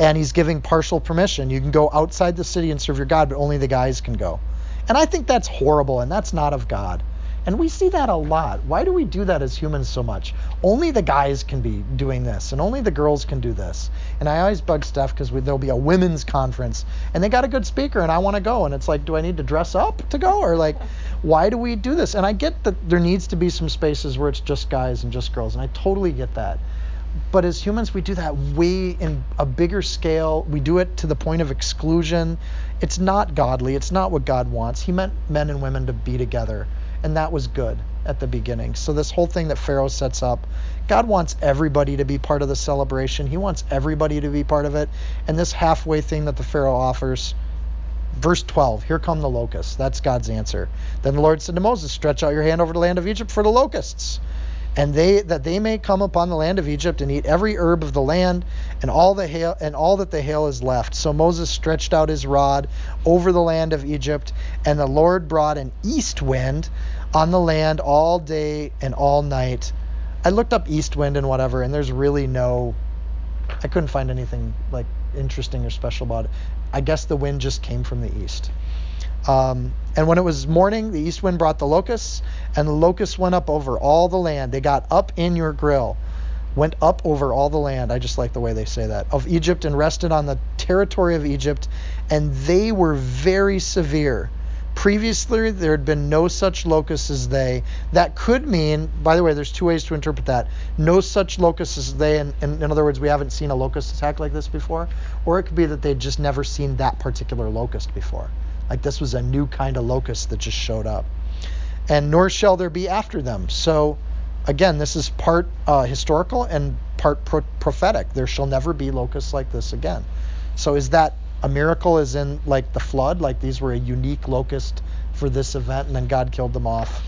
and he's giving partial permission. You can go outside the city and serve your God, but only the guys can go. And I think that's horrible, and that's not of God. And we see that a lot. Why do we do that as humans so much? Only the guys can be doing this, and only the girls can do this. And I always bug Steph because there'll be a women's conference, and they got a good speaker, and I want to go. And it's like, do I need to dress up to go? Or like, *laughs* why do we do this? And I get that there needs to be some spaces where it's just guys and just girls, and I totally get that. But as humans, we do that way in a bigger scale. We do it to the point of exclusion. It's not godly. It's not what God wants. He meant men and women to be together and that was good at the beginning. So this whole thing that Pharaoh sets up, God wants everybody to be part of the celebration. He wants everybody to be part of it. And this halfway thing that the Pharaoh offers, verse 12, here come the locusts. That's God's answer. Then the Lord said to Moses, stretch out your hand over the land of Egypt for the locusts and they that they may come upon the land of Egypt and eat every herb of the land and all the hail and all that the hail is left. So Moses stretched out his rod over the land of Egypt, and the Lord brought an east wind on the land all day and all night. I looked up east wind and whatever, and there's really no I couldn't find anything like interesting or special about it. I guess the wind just came from the east. Um, and when it was morning, the east wind brought the locusts, and the locusts went up over all the land. They got up in your grill, went up over all the land. I just like the way they say that of Egypt and rested on the territory of Egypt, and they were very severe. Previously, there had been no such locusts as they. That could mean, by the way, there's two ways to interpret that. No such locusts as they, and, and in other words, we haven't seen a locust attack like this before. Or it could be that they'd just never seen that particular locust before. Like this was a new kind of locust that just showed up. And nor shall there be after them. So again, this is part uh, historical and part pro- prophetic. There shall never be locusts like this again. So is that a miracle? Is in like the flood? Like these were a unique locust for this event, and then God killed them off?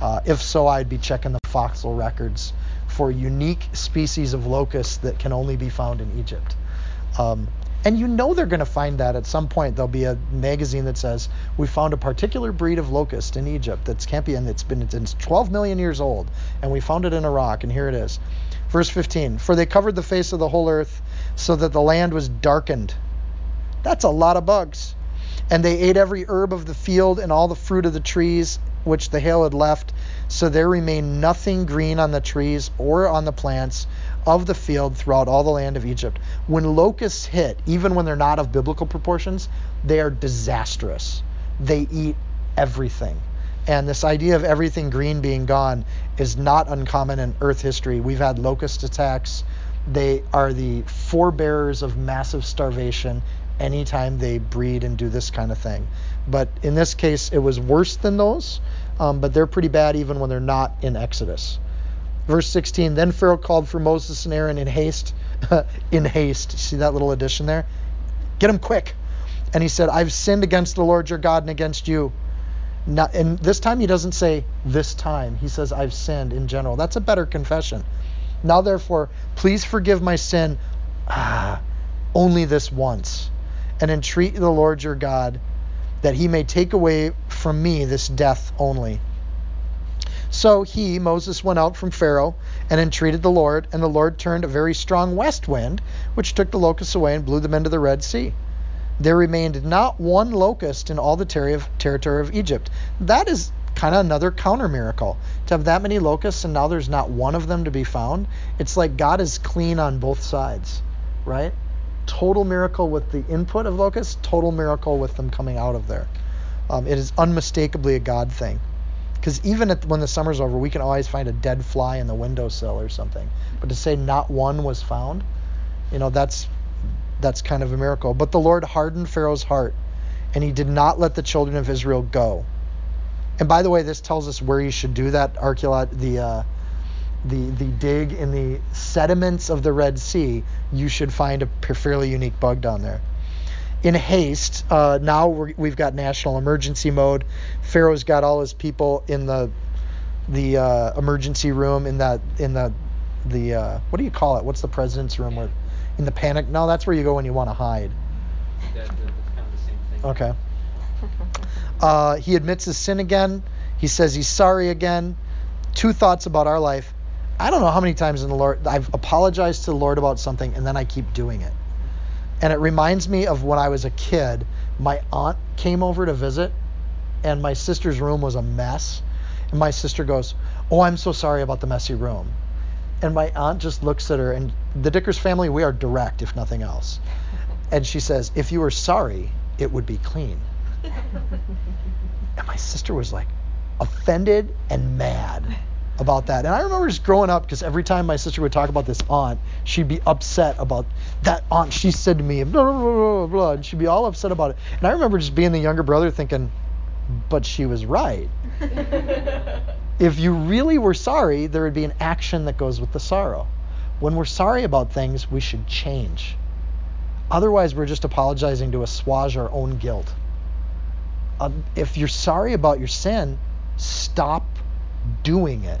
Uh, if so, I'd be checking the fossil records for unique species of locusts that can only be found in Egypt. Um, and you know they're going to find that at some point. There'll be a magazine that says, We found a particular breed of locust in Egypt that's Campion that's been it's 12 million years old, and we found it in a rock, and here it is. Verse 15 For they covered the face of the whole earth so that the land was darkened. That's a lot of bugs. And they ate every herb of the field and all the fruit of the trees which the hail had left. So there remained nothing green on the trees or on the plants of the field throughout all the land of Egypt. When locusts hit, even when they're not of biblical proportions, they are disastrous. They eat everything. And this idea of everything green being gone is not uncommon in Earth history. We've had locust attacks. They are the forebearers of massive starvation anytime they breed and do this kind of thing. But in this case, it was worse than those, um, but they're pretty bad even when they're not in Exodus. Verse 16 Then Pharaoh called for Moses and Aaron in haste. *laughs* in haste. See that little addition there? Get them quick. And he said, I've sinned against the Lord your God and against you. Not, and this time he doesn't say this time. He says, I've sinned in general. That's a better confession. Now, therefore, please forgive my sin ah, only this once, and entreat the Lord your God that he may take away from me this death only. So he, Moses, went out from Pharaoh and entreated the Lord, and the Lord turned a very strong west wind, which took the locusts away and blew them into the Red Sea. There remained not one locust in all the ter- territory of Egypt. That is kind of another counter miracle. To have that many locusts and now there's not one of them to be found, it's like God is clean on both sides, right? Total miracle with the input of locusts, total miracle with them coming out of there. Um, it is unmistakably a God thing. Because even at, when the summer's over, we can always find a dead fly in the windowsill or something. But to say not one was found, you know, that's that's kind of a miracle. But the Lord hardened Pharaoh's heart, and he did not let the children of Israel go. And by the way, this tells us where you should do that archeolo- the uh, the the dig in the sediments of the Red Sea. You should find a fairly unique bug down there in haste. Uh, now we have got national emergency mode. Pharaoh's got all his people in the the uh, emergency room in that in the the uh, what do you call it? What's the president's room where in the panic? No, that's where you go when you want to hide. That, kind of the same thing. Okay. *laughs* Uh, he admits his sin again. He says he's sorry again. Two thoughts about our life. I don't know how many times in the Lord I've apologized to the Lord about something and then I keep doing it. And it reminds me of when I was a kid. My aunt came over to visit, and my sister's room was a mess. And my sister goes, Oh, I'm so sorry about the messy room. And my aunt just looks at her, and the Dikkers family, we are direct, if nothing else. And she says, If you were sorry, it would be clean. *laughs* and my sister was like offended and mad about that. And I remember just growing up because every time my sister would talk about this aunt, she'd be upset about that aunt. She said to me, blah, blah, blah, blah, and she'd be all upset about it. And I remember just being the younger brother thinking, but she was right. *laughs* if you really were sorry, there would be an action that goes with the sorrow. When we're sorry about things, we should change. Otherwise, we're just apologizing to assuage our own guilt. Uh, if you're sorry about your sin, stop doing it.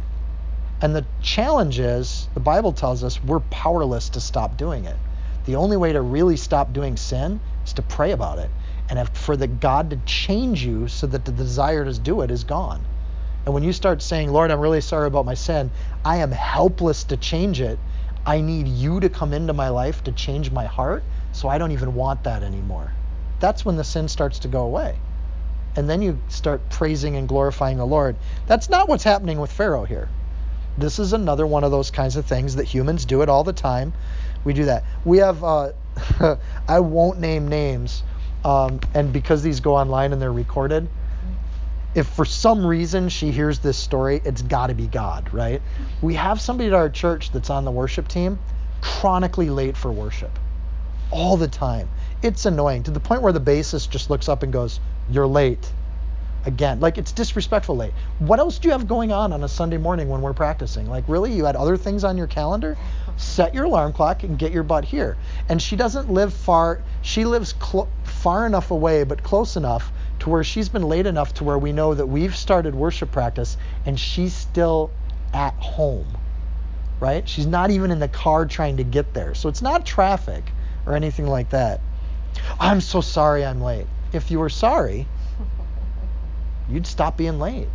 And the challenge is, the Bible tells us we're powerless to stop doing it. The only way to really stop doing sin is to pray about it and have, for the God to change you so that the desire to do it is gone. And when you start saying, Lord, I'm really sorry about my sin, I am helpless to change it. I need you to come into my life to change my heart so I don't even want that anymore. That's when the sin starts to go away and then you start praising and glorifying the Lord. That's not what's happening with Pharaoh here. This is another one of those kinds of things that humans do it all the time. We do that. We have, uh, *laughs* I won't name names, um, and because these go online and they're recorded, if for some reason she hears this story, it's got to be God, right? We have somebody at our church that's on the worship team, chronically late for worship, all the time. It's annoying to the point where the bassist just looks up and goes, you're late. Again, like it's disrespectful late. What else do you have going on on a Sunday morning when we're practicing? Like, really? You had other things on your calendar? Set your alarm clock and get your butt here. And she doesn't live far, she lives cl- far enough away, but close enough to where she's been late enough to where we know that we've started worship practice and she's still at home, right? She's not even in the car trying to get there. So it's not traffic or anything like that. I'm so sorry I'm late if you were sorry, you'd stop being late.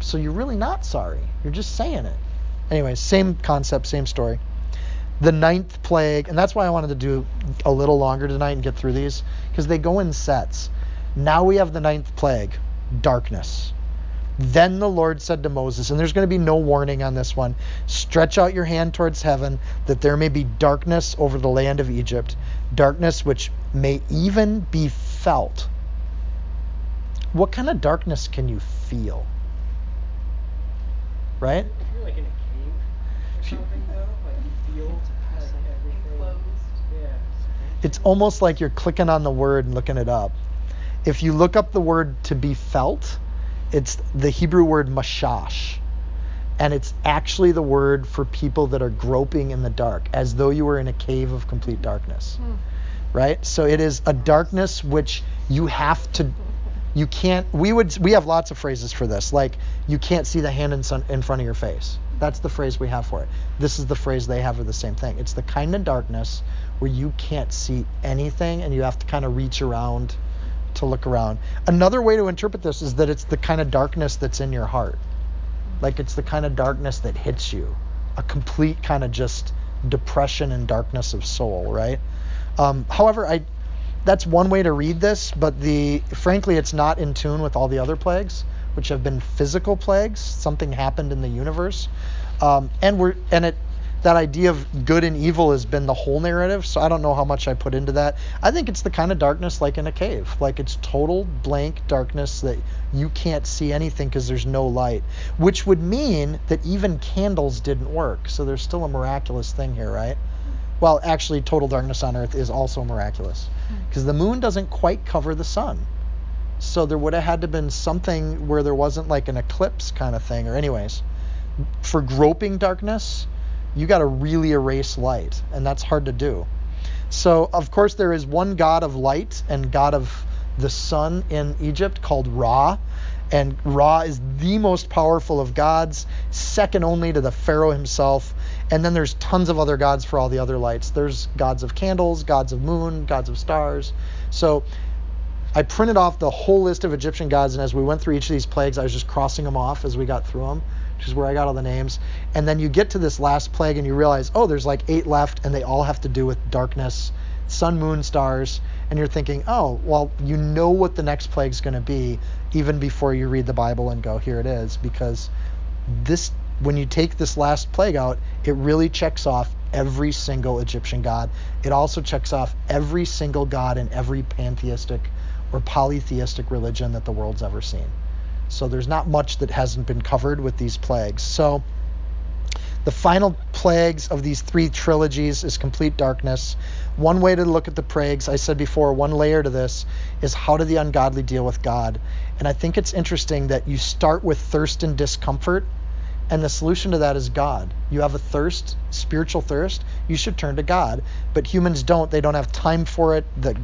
So you're really not sorry. You're just saying it. Anyway, same concept, same story. The ninth plague, and that's why I wanted to do a little longer tonight and get through these, because they go in sets. Now we have the ninth plague, darkness. Then the Lord said to Moses, and there's going to be no warning on this one stretch out your hand towards heaven, that there may be darkness over the land of Egypt, darkness which may even be felt. What kind of darkness can you feel? Right? If you're like in a cave or something though, like you feel like everything. Yeah. It's almost like you're clicking on the word and looking it up. If you look up the word to be felt, it's the Hebrew word mashash. And it's actually the word for people that are groping in the dark, as though you were in a cave of complete darkness. Hmm. right? So it is a darkness which you have to you can't we would we have lots of phrases for this like you can't see the hand in, sun, in front of your face. That's the phrase we have for it. This is the phrase they have for the same thing. It's the kind of darkness where you can't see anything and you have to kind of reach around to look around. Another way to interpret this is that it's the kind of darkness that's in your heart. Like it's the kind of darkness that hits you. A complete kind of just depression and darkness of soul right? Um, however i that's one way to read this, but the frankly, it's not in tune with all the other plagues, which have been physical plagues. Something happened in the universe, um, and we're and it that idea of good and evil has been the whole narrative. So I don't know how much I put into that. I think it's the kind of darkness like in a cave, like it's total blank darkness that you can't see anything because there's no light, which would mean that even candles didn't work. So there's still a miraculous thing here, right? Well, actually, total darkness on earth is also miraculous because the moon doesn't quite cover the sun. So there would have had to been something where there wasn't like an eclipse kind of thing, or anyways. For groping darkness, you got to really erase light, and that's hard to do. So of course there is one god of light and god of the sun in Egypt called Ra, and Ra is the most powerful of gods, second only to the Pharaoh himself. And then there's tons of other gods for all the other lights. There's gods of candles, gods of moon, gods of stars. So I printed off the whole list of Egyptian gods, and as we went through each of these plagues, I was just crossing them off as we got through them, which is where I got all the names. And then you get to this last plague, and you realize, oh, there's like eight left, and they all have to do with darkness, sun, moon, stars. And you're thinking, oh, well, you know what the next plague's going to be even before you read the Bible and go, here it is, because this when you take this last plague out, it really checks off every single Egyptian god. It also checks off every single god in every pantheistic or polytheistic religion that the world's ever seen. So there's not much that hasn't been covered with these plagues. So the final plagues of these three trilogies is complete darkness. One way to look at the plagues, I said before, one layer to this is how do the ungodly deal with God? And I think it's interesting that you start with thirst and discomfort and the solution to that is God. You have a thirst, spiritual thirst, you should turn to God. But humans don't. They don't have time for it. The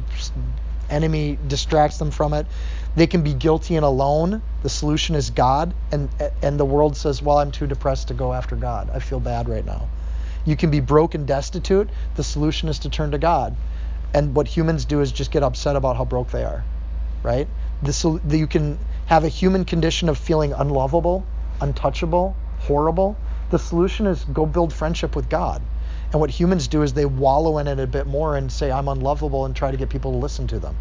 enemy distracts them from it. They can be guilty and alone. The solution is God. And, and the world says, well, I'm too depressed to go after God. I feel bad right now. You can be broke and destitute. The solution is to turn to God. And what humans do is just get upset about how broke they are, right? This, you can have a human condition of feeling unlovable, untouchable, horrible. The solution is go build friendship with God. And what humans do is they wallow in it a bit more and say, I'm unlovable, and try to get people to listen to them.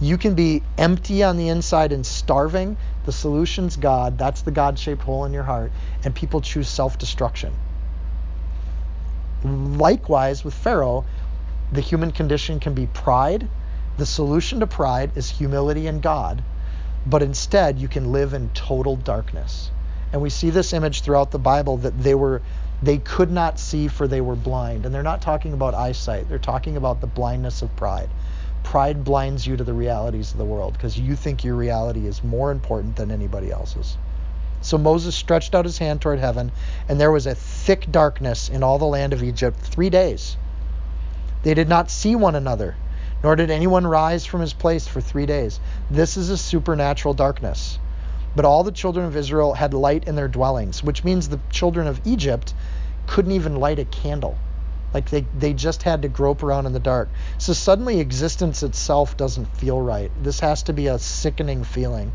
You can be empty on the inside and starving. The solution's God. That's the God shaped hole in your heart. And people choose self destruction. Likewise, with Pharaoh, the human condition can be pride. The solution to pride is humility in God. But instead, you can live in total darkness. And we see this image throughout the Bible that they were they could not see for they were blind. And they're not talking about eyesight. They're talking about the blindness of pride. Pride blinds you to the realities of the world because you think your reality is more important than anybody else's. So Moses stretched out his hand toward heaven, and there was a thick darkness in all the land of Egypt three days. They did not see one another, nor did anyone rise from his place for three days. This is a supernatural darkness. But all the children of Israel had light in their dwellings, which means the children of Egypt couldn't even light a candle. Like they, they just had to grope around in the dark. So suddenly existence itself doesn't feel right. This has to be a sickening feeling.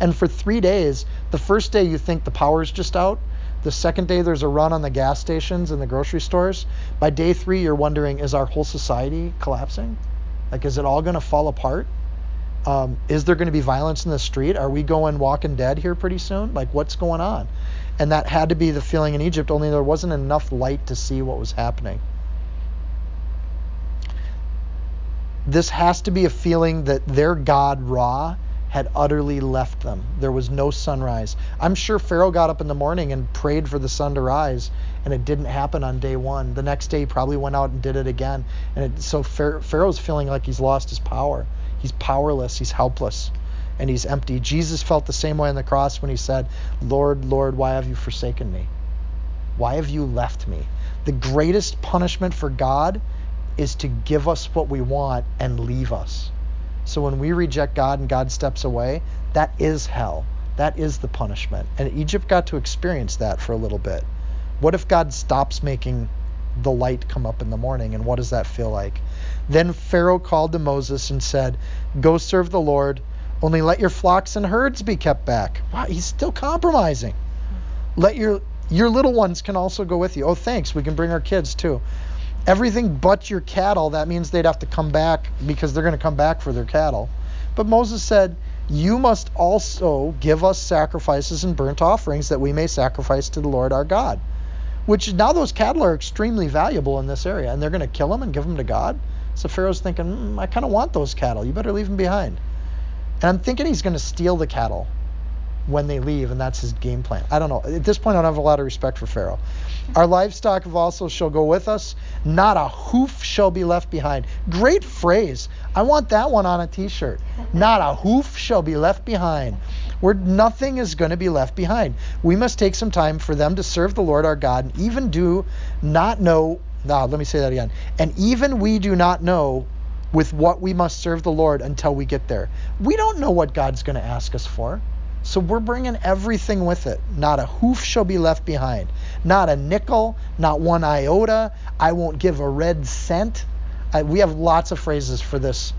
And for three days, the first day you think the power's just out. The second day there's a run on the gas stations and the grocery stores. By day three, you're wondering, is our whole society collapsing? Like, is it all going to fall apart? Um, is there going to be violence in the street? Are we going walking dead here pretty soon? Like, what's going on? And that had to be the feeling in Egypt, only there wasn't enough light to see what was happening. This has to be a feeling that their God, Ra, had utterly left them. There was no sunrise. I'm sure Pharaoh got up in the morning and prayed for the sun to rise, and it didn't happen on day one. The next day, he probably went out and did it again. And it, so Pharaoh's feeling like he's lost his power. He's powerless, he's helpless, and he's empty. Jesus felt the same way on the cross when he said, Lord, Lord, why have you forsaken me? Why have you left me? The greatest punishment for God is to give us what we want and leave us. So when we reject God and God steps away, that is hell. That is the punishment. And Egypt got to experience that for a little bit. What if God stops making the light come up in the morning? And what does that feel like? Then Pharaoh called to Moses and said, Go serve the Lord, only let your flocks and herds be kept back. Wow, he's still compromising. Let your your little ones can also go with you. Oh, thanks. We can bring our kids too. Everything but your cattle, that means they'd have to come back because they're going to come back for their cattle. But Moses said, You must also give us sacrifices and burnt offerings that we may sacrifice to the Lord our God. Which now those cattle are extremely valuable in this area, and they're going to kill them and give them to God. So Pharaoh's thinking, mm, I kind of want those cattle. You better leave them behind. And I'm thinking he's going to steal the cattle when they leave, and that's his game plan. I don't know. At this point, I don't have a lot of respect for Pharaoh. Our livestock also shall go with us. Not a hoof shall be left behind. Great phrase. I want that one on a t-shirt. Not a hoof shall be left behind. Where nothing is going to be left behind. We must take some time for them to serve the Lord our God and even do not know. Let me say that again. And even we do not know with what we must serve the Lord until we get there. We don't know what God's going to ask us for. So we're bringing everything with it. Not a hoof shall be left behind. Not a nickel, not one iota. I won't give a red cent. I, we have lots of phrases for this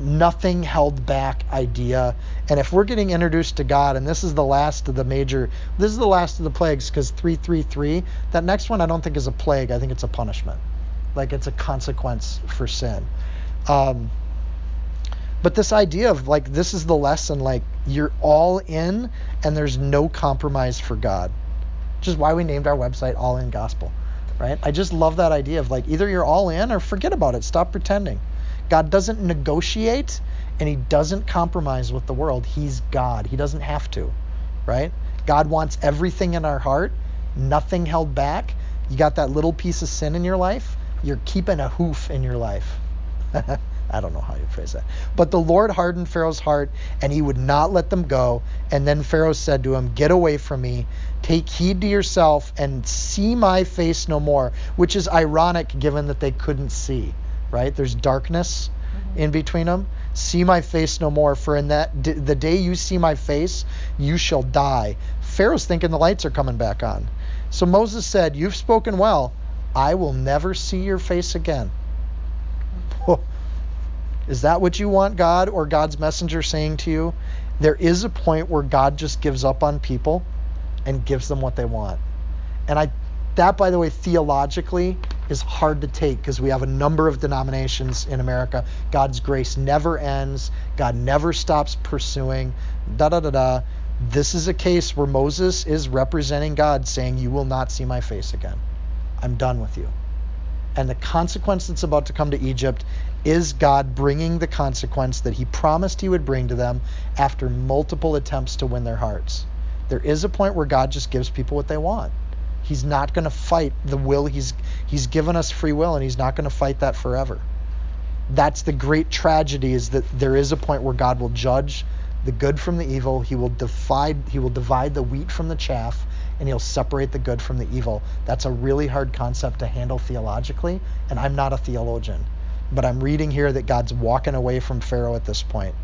nothing held back idea. And if we're getting introduced to God, and this is the last of the major, this is the last of the plagues because 333, that next one I don't think is a plague. I think it's a punishment. Like it's a consequence for sin. Um, but this idea of like this is the lesson like you're all in and there's no compromise for god which is why we named our website all in gospel right i just love that idea of like either you're all in or forget about it stop pretending god doesn't negotiate and he doesn't compromise with the world he's god he doesn't have to right god wants everything in our heart nothing held back you got that little piece of sin in your life you're keeping a hoof in your life *laughs* I don't know how you phrase that. But the Lord hardened Pharaoh's heart, and he would not let them go. And then Pharaoh said to him, Get away from me. Take heed to yourself and see my face no more, which is ironic given that they couldn't see, right? There's darkness mm-hmm. in between them. See my face no more, for in that d- the day you see my face, you shall die. Pharaoh's thinking the lights are coming back on. So Moses said, You've spoken well. I will never see your face again. Is that what you want God or God's messenger saying to you? There is a point where God just gives up on people and gives them what they want. And I that by the way theologically is hard to take because we have a number of denominations in America. God's grace never ends. God never stops pursuing. Da da da da. This is a case where Moses is representing God saying, You will not see my face again. I'm done with you. And the consequence that's about to come to Egypt is God bringing the consequence that he promised he would bring to them after multiple attempts to win their hearts. There is a point where God just gives people what they want. He's not going to fight the will he's he's given us free will and he's not going to fight that forever. That's the great tragedy is that there is a point where God will judge the good from the evil. He will divide he will divide the wheat from the chaff and he'll separate the good from the evil. That's a really hard concept to handle theologically, and I'm not a theologian. But I'm reading here that God's walking away from Pharaoh at this point.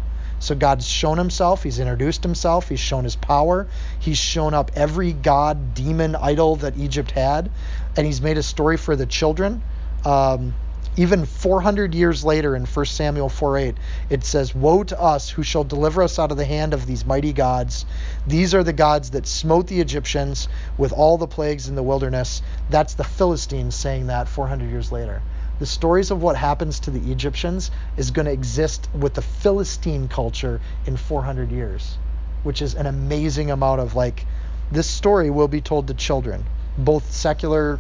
So God's shown himself, he's introduced himself, he's shown his power, he's shown up every god, demon, idol that Egypt had, and he's made a story for the children. Um, even 400 years later in 1 Samuel 4:8, it says, Woe to us who shall deliver us out of the hand of these mighty gods. These are the gods that smote the Egyptians with all the plagues in the wilderness. That's the Philistines saying that 400 years later. The stories of what happens to the Egyptians is going to exist with the Philistine culture in 400 years, which is an amazing amount of like, this story will be told to children, both secular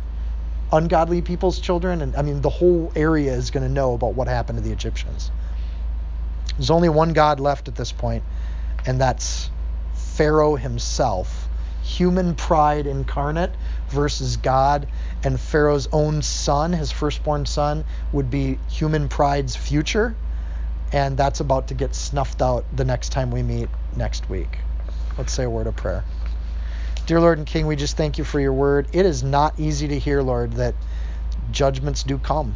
ungodly people's children, and I mean, the whole area is going to know about what happened to the Egyptians. There's only one God left at this point, and that's Pharaoh himself. Human pride incarnate versus God, and Pharaoh's own son, his firstborn son, would be human pride's future, and that's about to get snuffed out the next time we meet next week. Let's say a word of prayer. Dear Lord and King, we just thank you for your word. It is not easy to hear, Lord, that judgments do come.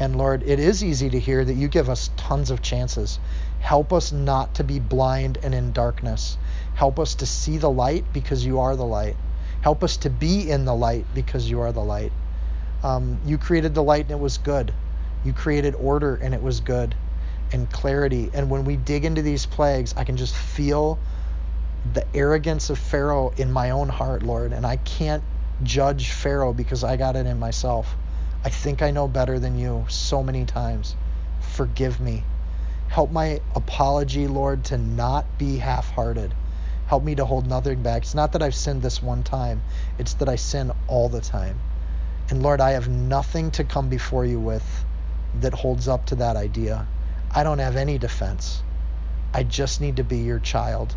And Lord, it is easy to hear that you give us tons of chances. Help us not to be blind and in darkness. Help us to see the light because you are the light. Help us to be in the light because you are the light. Um, you created the light and it was good. You created order and it was good and clarity. And when we dig into these plagues, I can just feel the arrogance of Pharaoh in my own heart, Lord. And I can't judge Pharaoh because I got it in myself. I think I know better than you so many times. Forgive me. Help my apology, Lord, to not be half hearted. Help me to hold nothing back. It's not that I've sinned this one time, it's that I sin all the time. And Lord, I have nothing to come before you with that holds up to that idea. I don't have any defense. I just need to be your child.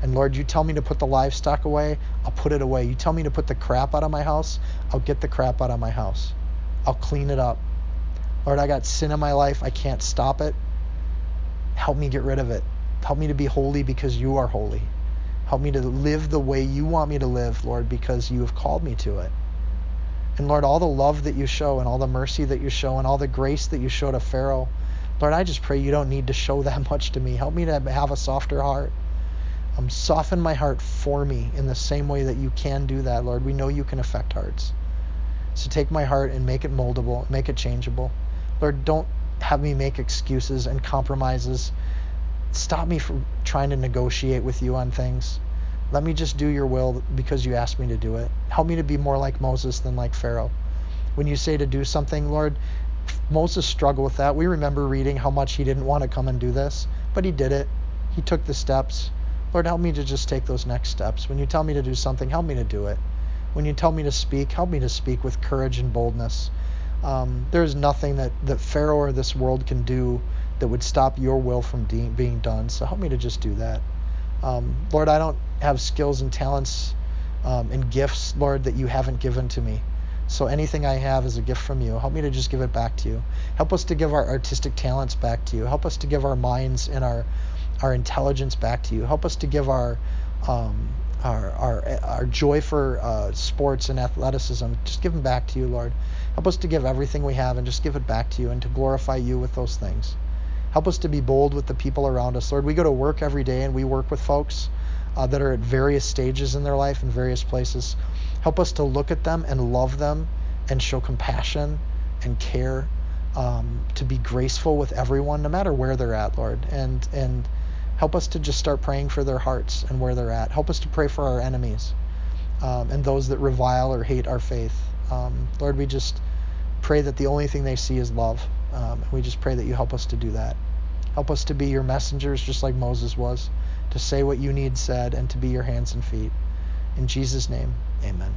And Lord, you tell me to put the livestock away, I'll put it away. You tell me to put the crap out of my house, I'll get the crap out of my house. I'll clean it up. Lord, I got sin in my life. I can't stop it. Help me get rid of it. Help me to be holy because you are holy. Help me to live the way you want me to live, Lord, because you have called me to it. And Lord, all the love that you show and all the mercy that you show and all the grace that you show to Pharaoh, Lord, I just pray you don't need to show that *laughs* much to me. Help me to have a softer heart. Um, soften my heart for me in the same way that you can do that, Lord. We know you can affect hearts. So take my heart and make it moldable, make it changeable. Lord, don't have me make excuses and compromises. Stop me from trying to negotiate with you on things. Let me just do your will because you asked me to do it. Help me to be more like Moses than like Pharaoh. When you say to do something, Lord, Moses struggled with that. We remember reading how much he didn't want to come and do this, but he did it. He took the steps. Lord, help me to just take those next steps. When you tell me to do something, help me to do it. When you tell me to speak, help me to speak with courage and boldness. Um, there is nothing that, that Pharaoh or this world can do that would stop your will from de- being done. So help me to just do that. Um, Lord, I don't have skills and talents um, and gifts, Lord, that you haven't given to me. So anything I have is a gift from you. Help me to just give it back to you. Help us to give our artistic talents back to you. Help us to give our minds and our our intelligence back to you. Help us to give our um, our, our, our joy for uh, sports and athleticism. Just give them back to you, Lord. Help us to give everything we have and just give it back to you and to glorify you with those things. Help us to be bold with the people around us, Lord. We go to work every day and we work with folks uh, that are at various stages in their life in various places. Help us to look at them and love them and show compassion and care. Um, to be graceful with everyone, no matter where they're at, Lord, and and Help us to just start praying for their hearts and where they're at. Help us to pray for our enemies um, and those that revile or hate our faith. Um, Lord, we just pray that the only thing they see is love. Um, we just pray that you help us to do that. Help us to be your messengers just like Moses was, to say what you need said and to be your hands and feet. In Jesus' name, amen.